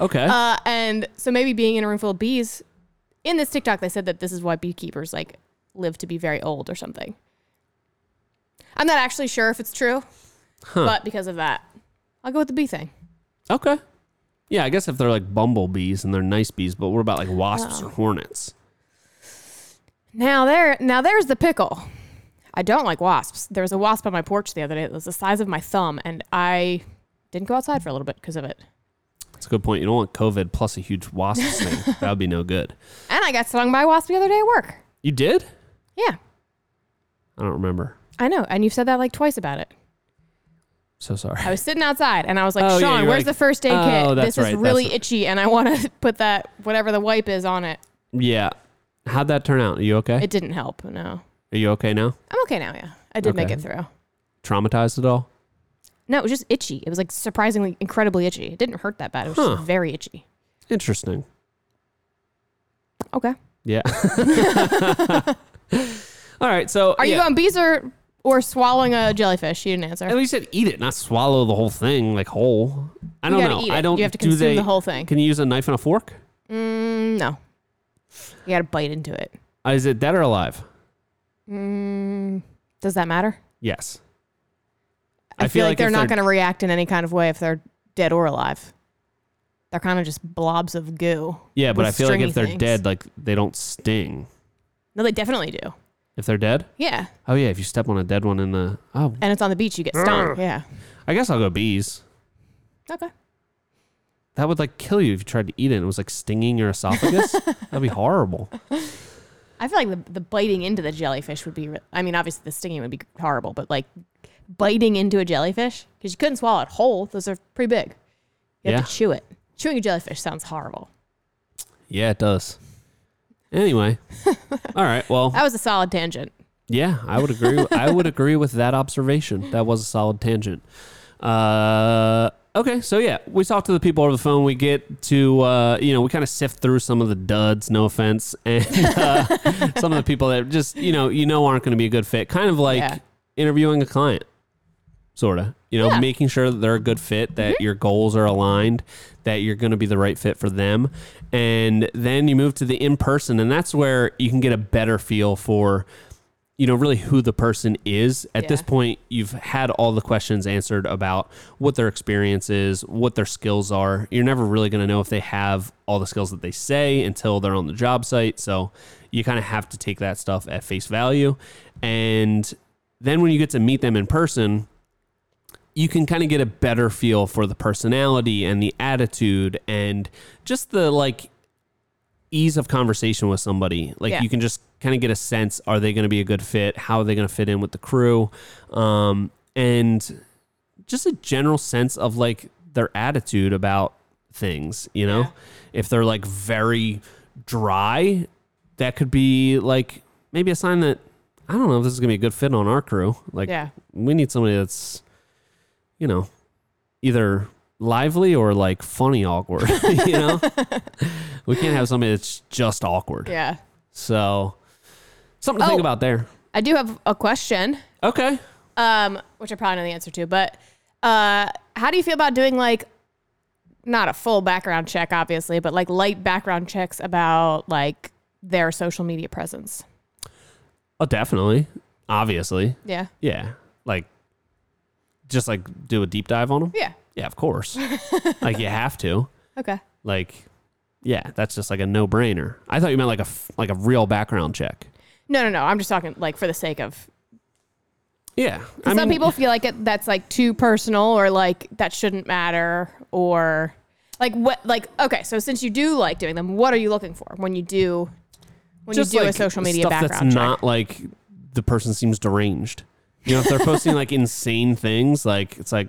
S1: okay
S2: Uh, and so maybe being in a room full of bees, in this TikTok, they said that this is why beekeepers like live to be very old or something. I'm not actually sure if it's true, but because of that, I'll go with the bee thing.
S1: Okay yeah i guess if they're like bumblebees and they're nice bees but what about like wasps
S2: Oh.
S1: or hornets
S2: Now there, now there's the pickle. I don't like wasps. There was a wasp on my porch the other day. It was the size of my thumb, and I didn't go outside for a little bit because of it.
S1: that's a good point you don't want covid plus a huge wasp thing that would be no good
S2: And I got stung by a wasp the other day at work.
S1: you did
S2: Yeah,
S1: i don't remember
S2: I know. And you've said that like twice about it.
S1: So sorry
S2: I was sitting outside and I was like,
S1: Oh, yeah,
S2: Sean,
S1: you're
S2: where's
S1: like,
S2: the first aid
S1: "Oh,
S2: kit?
S1: that's
S2: This is
S1: right, that's
S2: really
S1: right."
S2: itchy and I want to put that, whatever the wipe is on it.
S1: Yeah. How'd that turn out? Are you okay?
S2: It didn't help. No.
S1: Are you okay now?
S2: I'm okay now, yeah. I did make
S1: Okay.
S2: it through.
S1: Traumatized at all?
S2: No, it was just itchy. It was like surprisingly incredibly itchy. It didn't hurt that bad. It was
S1: Huh.
S2: just very itchy.
S1: Interesting.
S2: Okay.
S1: Yeah. All right. So
S2: Are you
S1: yeah.
S2: going bees or or swallowing a jellyfish? You didn't answer.
S1: At least said eat it, not swallow the whole thing like whole. I
S2: You
S1: don't
S2: gotta
S1: know.
S2: eat
S1: I don't.
S2: You have to
S1: do
S2: consume
S1: they-
S2: the whole thing.
S1: Can you use a knife and a fork?
S2: Mm, no. You got to bite into it.
S1: Uh, is it dead or alive?
S2: Mm, does that matter?
S1: Yes.
S2: I, feel, like, they're
S1: if
S2: not going to react in any kind of way if they're dead or alive. They're kind of just blobs of goo.
S1: Yeah, but
S2: with
S1: I feel like if they're
S2: things.
S1: dead, like they don't sting.
S2: No, they definitely do.
S1: If they're dead?
S2: Yeah.
S1: Oh yeah, if you step on a dead one in the oh,
S2: And it's on the beach, you get stung. Yeah.
S1: I guess I'll go bees.
S2: Okay.
S1: That would like kill you if you tried to eat it and it was like stinging your esophagus. That'd be horrible.
S2: I feel like the, the biting into the jellyfish would be, re- I mean, obviously the stinging would be horrible, but like biting into a jellyfish, because you couldn't swallow it whole. Those are pretty big. You have
S1: Yeah.
S2: to chew it. Chewing a jellyfish sounds horrible.
S1: Yeah, it does. Anyway, all right. Well,
S2: That was a solid tangent.
S1: Yeah, I would agree. I would agree with that observation. That was a solid tangent. Uh, okay, so yeah, we talk to the people over the phone. We get to uh, you know we kind of sift through some of the duds. No offense, and uh, some of the people that just you know you know aren't going to be a good fit. Kind of like
S2: Yeah.
S1: interviewing a client, sort of. You know,
S2: Yeah.
S1: making sure that they're a good fit, that mm-hmm. your goals are aligned, that you're going to be the right fit for them, and then you move to the in person, and that's where you can get a better feel for you know really who the person is. At this point you've had all the questions answered about what their experience is what their skills are. You're never really going to know if they have all the skills that they say until they're on the job site. So you kind of have to take that stuff at face value. And then when you get to meet them in person you can kind of get a better feel for the personality and the attitude and just the like ease of conversation with somebody. Like
S2: Yeah.
S1: you can just kind of get a sense: are they going to be a good fit? How are they going to fit in with the crew? Um, and just a general sense of like their attitude about things. You know,
S2: Yeah.
S1: if they're like very dry, that could be like maybe a sign that I don't know if this is going to be a good fit on our crew. Like
S2: Yeah.
S1: we need somebody that's, you know, either lively or like funny awkward. you know, we can't have somebody that's just awkward.
S2: Yeah.
S1: So something to think
S2: Oh.
S1: about there.
S2: I do have a question,
S1: Okay.
S2: um, which I probably know the answer to, but uh, how do you feel about doing like not a full background check, obviously, but like light background checks about like their social media presence?
S1: Oh, definitely. Obviously.
S2: Yeah.
S1: Yeah. Like, just like do a deep dive on them.
S2: Yeah.
S1: Yeah, of course. like you have to.
S2: Okay.
S1: Like, yeah, that's just like a no brainer. I thought you meant like a f- like a real background check.
S2: No, no, no. I'm just talking like for the sake of
S1: Yeah.
S2: some people feel like it, that's like too personal or like that shouldn't matter or like what like okay so since you do like doing them what are you looking for when you do when you do a social media
S1: stuff
S2: background
S1: that's
S2: check
S1: not like the person seems deranged. You know, if they're posting like insane things, like it's like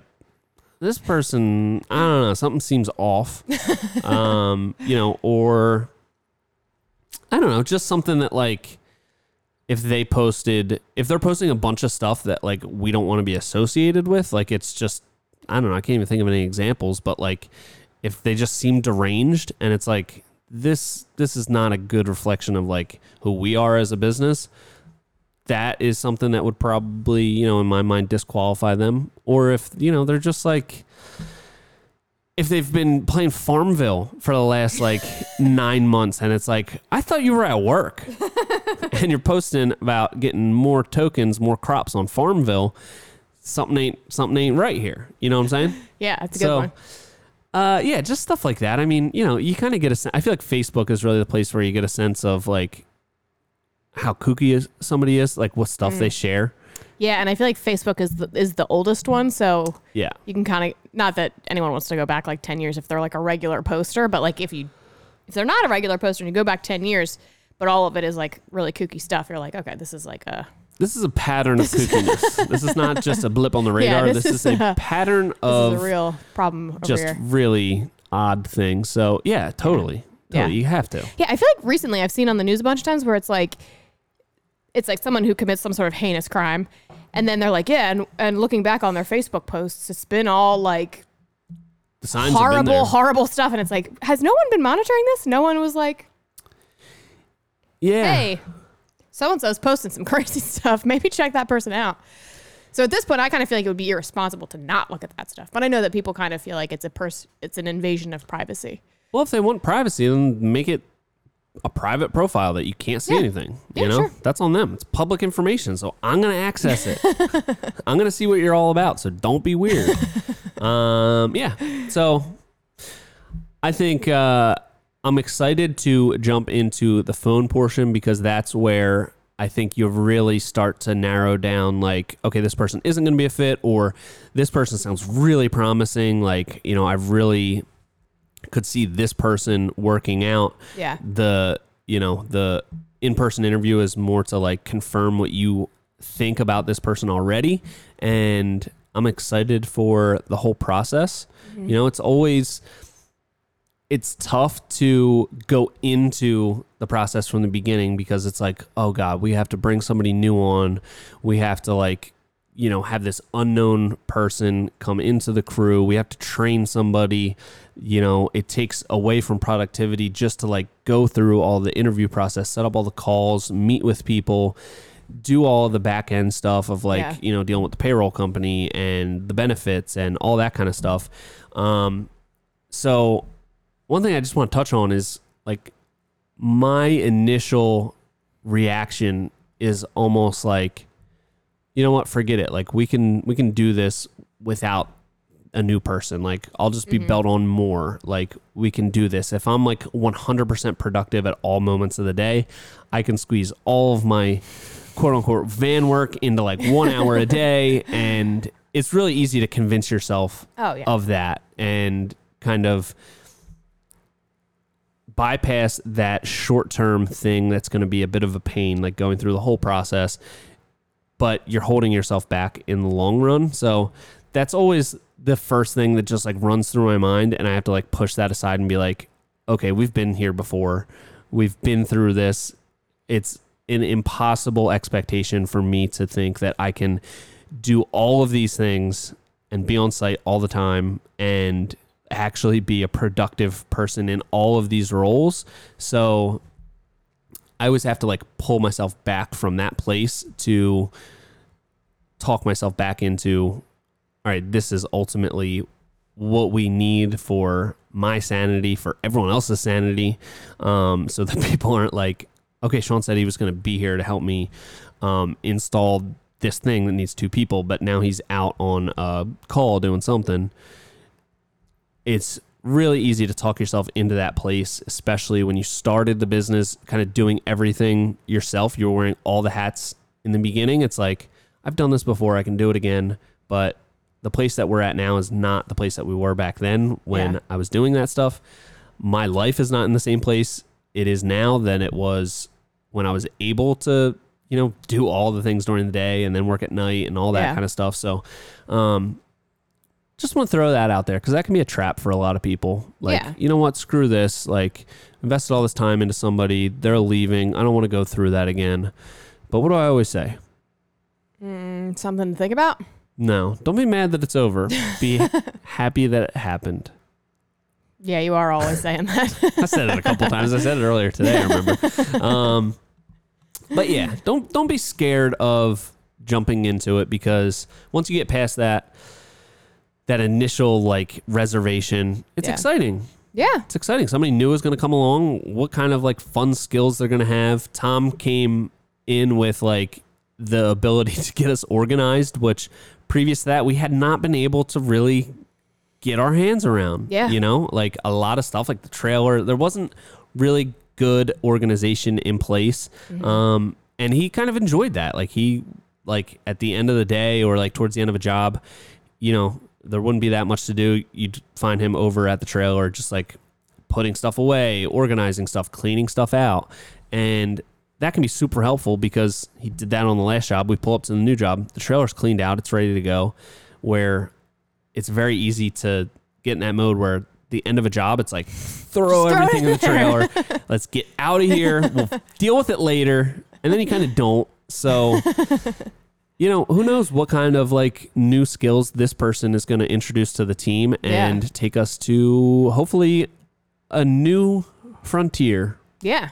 S1: this person, I don't know, something seems off. um, you know, or I don't know, just something that like if they posted, if they're posting a bunch of stuff that like we don't want to be associated with, like it's just, I don't know, I can't even think of any examples, but like if they just seem deranged and it's like this, this is not a good reflection of like who we are as a business. That is something that would probably, you know, in my mind, disqualify them. Or if, you know, they're just like, if they've been playing Farmville for the last like nine months and it's like, I thought you were at work and you're posting about getting more tokens, more crops on Farmville, something ain't something ain't right here. You know what I'm saying?
S2: yeah that's a good
S1: so,
S2: one
S1: uh, yeah, just stuff like that. I mean, you know, you kind of get a sense. I feel like Facebook is really the place where you get a sense of like how kooky is somebody is, like what stuff
S2: Mm.
S1: they share.
S2: yeah and i feel like facebook is the, is the oldest one so
S1: Yeah,
S2: you can kind of not that anyone wants to go back like 10 years if they're like a regular poster but like if you if they're not a regular poster and you go back 10 years but all of it is like really kooky stuff you're like okay this is like a
S1: this is a pattern of kookiness. this is not just a blip on the radar.
S2: this
S1: this,
S2: is
S1: is, a
S2: a-
S1: pattern
S2: this
S1: of
S2: is a real problem over
S1: just
S2: here
S1: really odd things. So yeah, totally,
S2: Yeah.
S1: totally. You have to.
S2: Yeah, I feel like recently I've seen on the news a bunch of times where it's like it's like someone who commits some sort of heinous crime And then they're like, yeah, and, and looking back on their Facebook posts, it's been all like
S1: The signs have been there.
S2: horrible, horrible stuff. And it's like, has no one been monitoring this? No one was like,
S1: yeah.
S2: hey, so and so's posting some crazy stuff. Maybe check that person out. So at this point, I kind of feel like it would be irresponsible to not look at that stuff. But I know that people kind of feel like it's a pers- it's an invasion of privacy.
S1: Well, if they want privacy, then make it a private profile that you can't see
S2: Yeah.
S1: anything. You
S2: Yeah,
S1: know,
S2: sure.
S1: that's on them. It's public information, so I'm gonna access it. I'm gonna see what you're all about. So don't be weird. um, yeah. So I think uh, I'm excited to jump into the phone portion because that's where I think you really start to narrow down like, okay, this person isn't going to be a fit, or this person sounds really promising. Like, you know, I've really could see this person working out.
S2: Yeah.
S1: The, you know, the in person interview is more to like confirm what you think about this person already. And I'm excited for the whole process. Mm-hmm. You know, it's always, it's tough to go into the process from the beginning because it's like, oh God, we have to bring somebody new on. We have to like, you know, have this unknown person come into the crew. We have to train somebody. You know, it takes away from productivity just to like go through all the interview process, set up all the calls, meet with people, do all the back end stuff of like,
S2: Yeah.
S1: you know, dealing with the payroll company and the benefits and all that kind of stuff. Um, so one thing I just want to touch on is like my initial reaction is almost like you know what? Forget it. Like we can we can do this without a new person. Like I'll just be mm-hmm. belt on more. Like we can do this. If I'm like 100% productive at all moments of the day I can squeeze all of my quote unquote van work into like 1 hour a day. And it's really easy to convince yourself
S2: Oh, yeah.
S1: of that and kind of bypass that short term thing that's going to be a bit of a pain, like going through the whole process, but you're holding yourself back in the long run. So that's always the first thing that just like runs through my mind. And I have to like push that aside and be like, okay, we've been here before. We've been through this. It's an impossible expectation for me to think that I can do all of these things and be on site all the time and actually be a productive person in all of these roles. So I always have to like pull myself back from that place to talk myself back into all right, this is ultimately what we need for my sanity, for everyone else's sanity. Um, so that people aren't like, okay, Sean said he was going to be here to help me um, install this thing that needs two people, but now he's out on a call doing something. It's really easy to talk yourself into that place, especially when you started the business, kind of doing everything yourself. You're wearing all the hats in the beginning. It's like, I've done this before, I can do it again. But the place that we're at now is not the place that we were back then when
S2: Yeah.
S1: I was doing that stuff. My life is not in the same place it is now than it was when I was able to, you know, do all the things during the day and then work at night and all that
S2: Yeah.
S1: kind of stuff. So, um, just want to throw that out there because that can be a trap for a lot of people. Like,
S2: Yeah.
S1: you know what? Screw this. Like, invested all this time into somebody. They're leaving. I don't want to go through that again. But what do I always say?
S2: Mm, something to think about.
S1: No, don't be mad that it's over. Be happy that it happened.
S2: Yeah, you are always saying that.
S1: I said it a couple times. I said it earlier today. I remember. Um, but yeah, don't don't be scared of jumping into it because once you get past that that initial like reservation, it's
S2: Yeah.
S1: exciting.
S2: yeah.
S1: It's exciting. Somebody new is going to come along. What kind of like fun skills they're going to have? Tom came in with like the ability to get us organized, which previous to that we had not been able to really get our hands around.
S2: Yeah.
S1: You know, like a lot of stuff like the trailer, there wasn't really good organization in place. Um, and he kind of enjoyed that. Like he like at the end of the day or like towards the end of a job, you know, there wouldn't be that much to do. You'd find him over at the trailer just like putting stuff away, organizing stuff, cleaning stuff out. And that can be super helpful because he did that on the last job. We pull up to the new job, the trailer's cleaned out, it's ready to go. Where it's very easy to get in that mode where the end of a job, it's like throw
S2: throw
S1: everything in the trailer. Let's get out of here. We'll deal with it later. And then you kind of don't. So you know, who knows what kind of like new skills this person is going to introduce to the team
S2: Yeah.
S1: and take us to hopefully a new frontier.
S2: Yeah.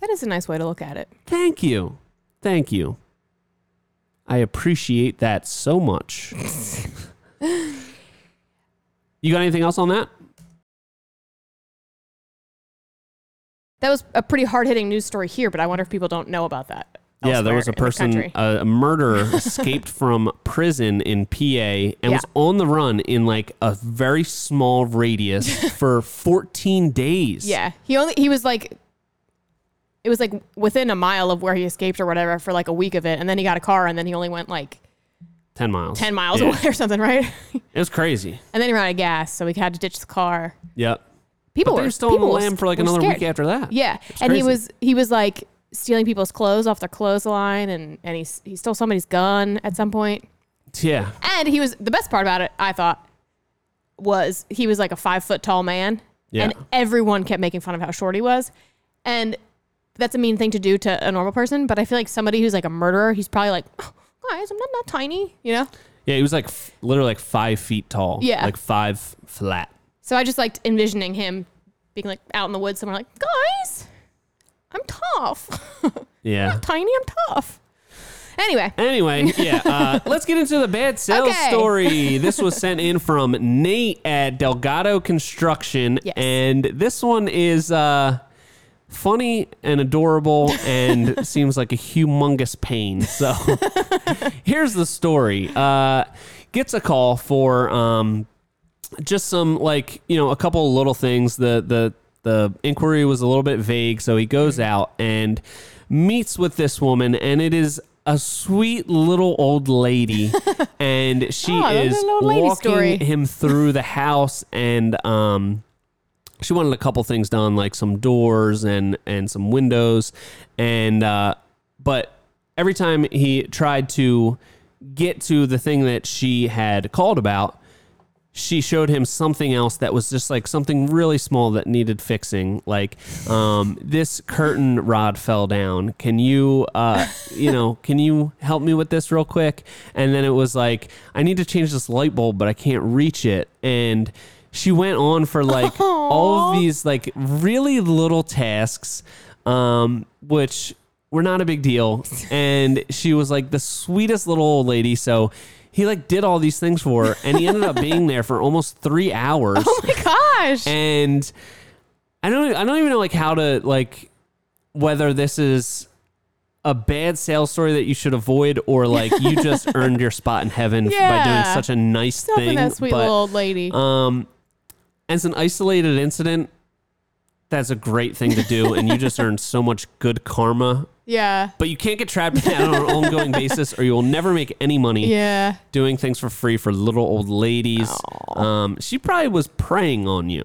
S2: That is a nice way to look at it.
S1: Thank you. Thank you. I appreciate that so much. you got anything else on that?
S2: That was a pretty hard hitting news story here, but I wonder if people don't know about that.
S1: Yeah, there was a person,
S2: country.
S1: a, a murderer escaped from prison in PA and was on the run in like a very small radius for 14 days.
S2: Yeah, he only he was like, it was like within a mile of where he escaped or whatever for like a week of it, and then he got a car, and then he only went like
S1: 10 miles.
S2: ten miles
S1: Yeah.
S2: away or something, right?
S1: It was crazy.
S2: and then he ran out of gas, so he had to ditch the car.
S1: Yep.
S2: People
S1: But they
S2: were
S1: were still on the
S2: people
S1: lam for like another
S2: scared.
S1: week after that.
S2: Yeah,
S1: It's
S2: and he was he was like stealing people's clothes off their clothesline, and and he he stole somebody's gun at some point.
S1: Yeah.
S2: And he was the best part about it, I thought, was he was like a five foot tall man,
S1: Yeah.
S2: and everyone kept making fun of how short he was, and that's a mean thing to do to a normal person. But I feel like somebody who's like a murderer, he's probably like, "Oh, guys, I'm not that tiny, you know.
S1: Yeah, he was like f- literally like five feet tall.
S2: Yeah.
S1: Like five flat.
S2: So I just liked envisioning him being like out in the woods somewhere, like, guys, I'm tough,
S1: Yeah.
S2: tiny, I'm tough. Anyway,
S1: Anyway, yeah, uh, let's get into the bad sales
S2: Okay.
S1: story. This was sent in from Nate at Delgado Construction,
S2: Yes.
S1: and this one is uh, funny and adorable and seems like a humongous pain. So here's the story. Uh, gets a call for um, just some like you know a couple of little things. The the the inquiry was a little bit vague, so he goes out and meets with this woman, and it is a sweet little old lady, and she
S2: Oh,
S1: is
S2: an old lady
S1: walking
S2: story.
S1: him through the house, and um, she wanted a couple things done, like some doors and and some windows, and uh, but every time he tried to get to the thing that she had called about, she showed him something else that was just like something really small that needed fixing. Like, um, this curtain rod fell down. Can you, uh, you know, can you help me with this real quick? And then it was like, I need to change this light bulb, but I can't reach it. And she went on for like all of these like really little tasks, um, which were not a big deal. And she was like the sweetest little old lady. So he like did all these things for her, and he ended up being there for almost three hours.
S2: oh my gosh,
S1: And I don't, I don't even know like how to like whether this is a bad sales story that you should avoid or like you just earned your spot in heaven by doing
S2: Yeah.
S1: such a nice thing.
S2: that sweet
S1: but,
S2: little old lady.
S1: um, as an isolated incident, that's a great thing to do, and you just earned so much good karma.
S2: Yeah,
S1: But you can't get trapped in on an ongoing basis, or you will never make any money
S2: yeah.
S1: doing things for free for little old ladies. Um, she probably was preying on you,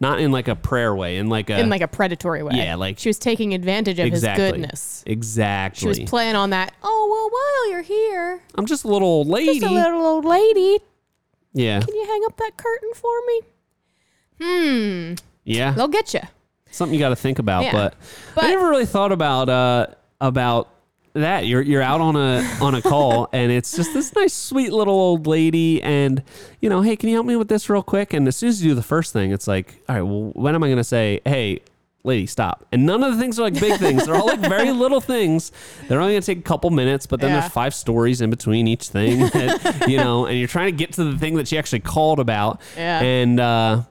S1: not in like a prayer way, in like a
S2: in like a predatory way.
S1: Yeah, like-
S2: she was taking advantage of
S1: exactly
S2: his goodness.
S1: Exactly.
S2: She was playing on that. Oh well, while you're here,
S1: I'm just a little old lady.
S2: just a little old lady.
S1: yeah,
S2: Can you hang up that curtain for me? Hmm,
S1: yeah.
S2: they'll get you.
S1: Something you got to think about.
S2: Yeah.
S1: But,
S2: But-
S1: I never really thought about uh, about that. You're you're out on a on a call, and it's just this nice, sweet little old lady, and you know, hey, can you help me with this real quick? And as soon as you do the first thing, it's like, all right, well, when am I going to say, hey? Lady, stop. And none of the things are like big things. They're all like very little things. They're only going to take a couple minutes, but then
S2: Yeah.
S1: there's five stories in between each thing, that, you know, and you're trying to get to the thing that she actually called about.
S2: Yeah.
S1: And, uh,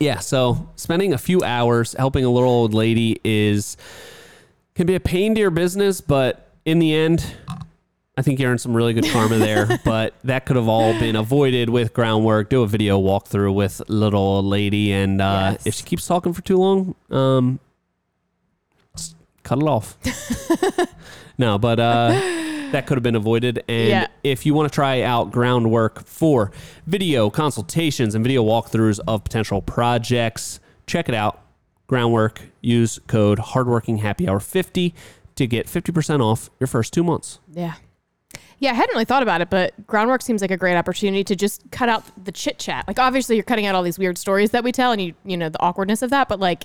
S1: yeah, so spending a few hours helping a little old lady is can be a pain to your business, but in the end, I think you earned some really good karma there. but that could have all been avoided with groundwork. Do a video walkthrough with little old lady, and uh,
S2: Yes.
S1: if she keeps talking for too long, um, just cut it off. no, but uh, that could have been avoided. And
S2: Yeah.
S1: if you want to try out groundwork for video consultations and video walkthroughs of potential projects, check it out. Groundwork. Use code hardworking happy hour 50 to get 50% off your first two months.
S2: Yeah. Yeah, I hadn't really thought about it, but groundwork seems like a great opportunity to just cut out the chit chat. Like obviously you're cutting out all these weird stories that we tell and you you know, the awkwardness of that, but like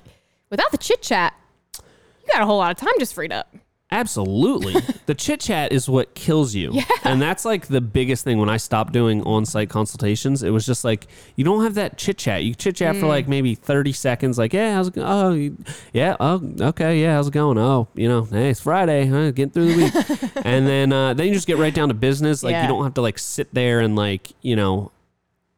S2: without the chit chat, you got a whole lot of time just freed up.
S1: Absolutely. the chit chat is what kills you.
S2: Yeah.
S1: And that's like the biggest thing when I stopped doing on site consultations. It was just like, you don't have that chit chat. You chit chat for like maybe 30 seconds, like, yeah, how's it going? Oh, yeah. Oh, okay. Yeah. How's it going? Oh, you know, hey, it's Friday. Huh? Getting through the week. and then, uh, then you just get right down to business. Like,
S2: Yeah.
S1: you don't have to like sit there and like, you know,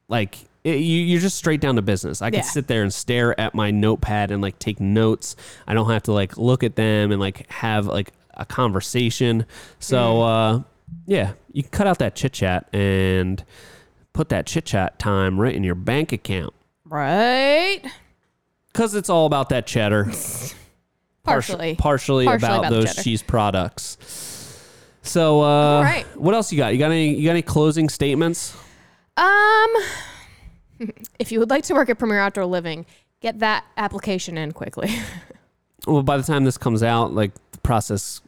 S1: like it, you, you're just straight down to business. I can
S2: Yeah.
S1: sit there and stare at my notepad and like take notes. I don't have to like look at them and like have like a conversation. So uh, yeah, you cut out that chit chat and put that chit chat time right in your bank account
S2: Right.
S1: because it's all about that cheddar. Partial-
S2: Partially.
S1: partially,
S2: Partially
S1: about,
S2: about the
S1: those
S2: cheddar.
S1: cheese products. So uh,
S2: All right.
S1: what else you got? You got any? You got any closing statements?
S2: Um, if you would like to work at Premier Outdoor Living, get that application in quickly.
S1: Well, by the time this comes out, like the process,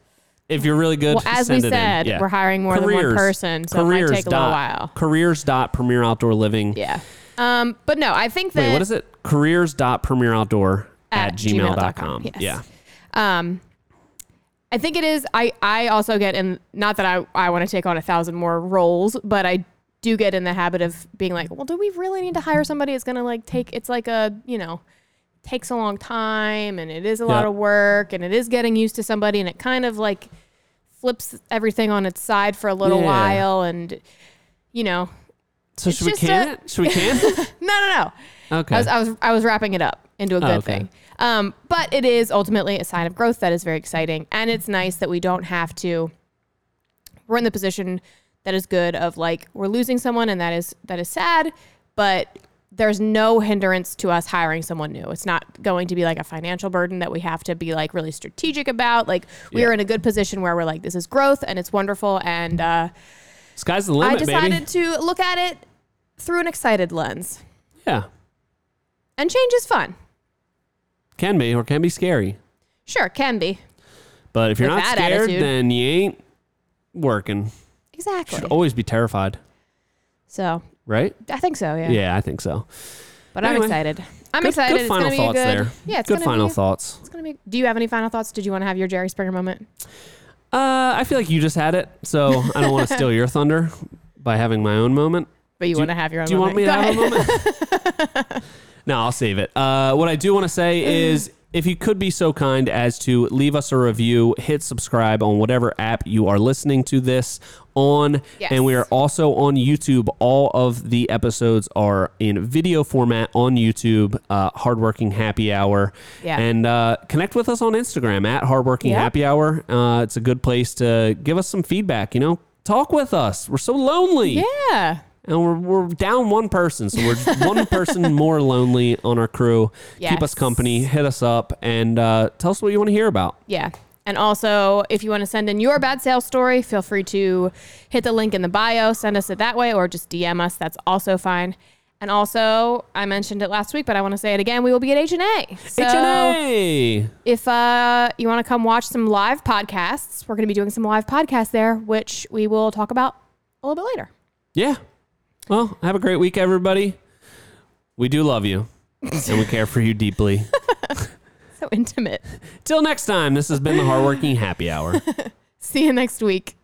S1: if you're really good,
S2: well, as we
S1: send it in.
S2: said,
S1: Yeah.
S2: we're hiring more than one person, so it might
S1: careers
S2: take a
S1: dot,
S2: little while.
S1: Careers dot premier outdoor living.
S2: Yeah. Um, but no, I think that
S1: Wait, what is it? Careers dot premier outdoor at,
S2: At
S1: gmail.com.
S2: gmail.com, yes.
S1: Yeah.
S2: Um, I think it is. I I also get in. Not that I I want to take on a thousand more roles, but I do get in the habit of being like, well, do we really need to hire somebody? It's gonna like take. It's like a you know takes a long time and it is a lot of work and it is getting used to somebody and it kind of like flips everything on its side for a little
S1: Yeah.
S2: while and you know
S1: So should we can
S2: a-
S1: it? Should we can?
S2: no no no
S1: Okay.
S2: I was, I was I was wrapping it up into a good
S1: Oh, okay.
S2: thing. Um, but it is ultimately a sign of growth that is very exciting, and it's nice that we don't have to. We're in the position that is good of like we're losing someone, and that is that is sad, but there's no hindrance to us hiring someone new. It's not going to be like a financial burden that we have to be like really strategic about. Like we
S1: Yeah.
S2: are in a good position where we're like this is growth and it's wonderful, and uh,
S1: Sky's the limit.
S2: I decided
S1: baby.
S2: to look at it through an excited lens,
S1: Yeah.
S2: and change is fun.
S1: Can be or can be scary.
S2: Sure, can be.
S1: But if you're
S2: With
S1: not scared,
S2: attitude.
S1: then you ain't working.
S2: Exactly.
S1: You Should always be terrified,
S2: So
S1: right?
S2: I think so, yeah.
S1: Yeah, I think so.
S2: But I'm excited. I'm
S1: good,
S2: excited.
S1: Good
S2: it's
S1: final
S2: gonna be a
S1: thoughts
S2: good.
S1: there.
S2: Yeah, it's
S1: good
S2: gonna
S1: final
S2: be,
S1: thoughts.
S2: It's gonna be. Do you have any final thoughts? Did you want to have your Jerry Springer moment?
S1: Uh, I feel like you just had it, so I don't want to steal your thunder by having my own moment.
S2: But you
S1: Do
S2: want to have your own.
S1: Do you want
S2: moment.
S1: me to
S2: Go
S1: have
S2: ahead.
S1: a moment? no, I'll save it. Uh, what I do want to say is if you could be so kind as to leave us a review, hit subscribe on whatever app you are listening to this on.
S2: Yes.
S1: And we are also on YouTube. All of the episodes are in video format on YouTube, uh, Hardworking Happy Hour.
S2: Yeah.
S1: And uh, connect with us on Instagram at Hardworking
S2: Yep.
S1: Happy Hour. Uh, it's a good place to give us some feedback, you know? Talk with us. We're so lonely
S2: Yeah.
S1: And we're, we're down one person so we're one person more lonely on our crew keep us company hit us up and uh, tell us what you want to hear about
S2: Yeah. And also, if you want to send in your bad sales story, feel free to hit the link in the bio, send us it that way, or just DM us. That's also fine. And also, I mentioned it last week, but I want to say it again. We will be at H and A. So
S1: H&A.
S2: if uh, you want to come watch some live podcasts, we're going to be doing some live podcasts there, which we will talk about a little bit later.
S1: yeah well have a great week everybody we do love you and we care for you deeply
S2: So intimate.
S1: till next time this has been the hardworking happy hour
S2: See you next week.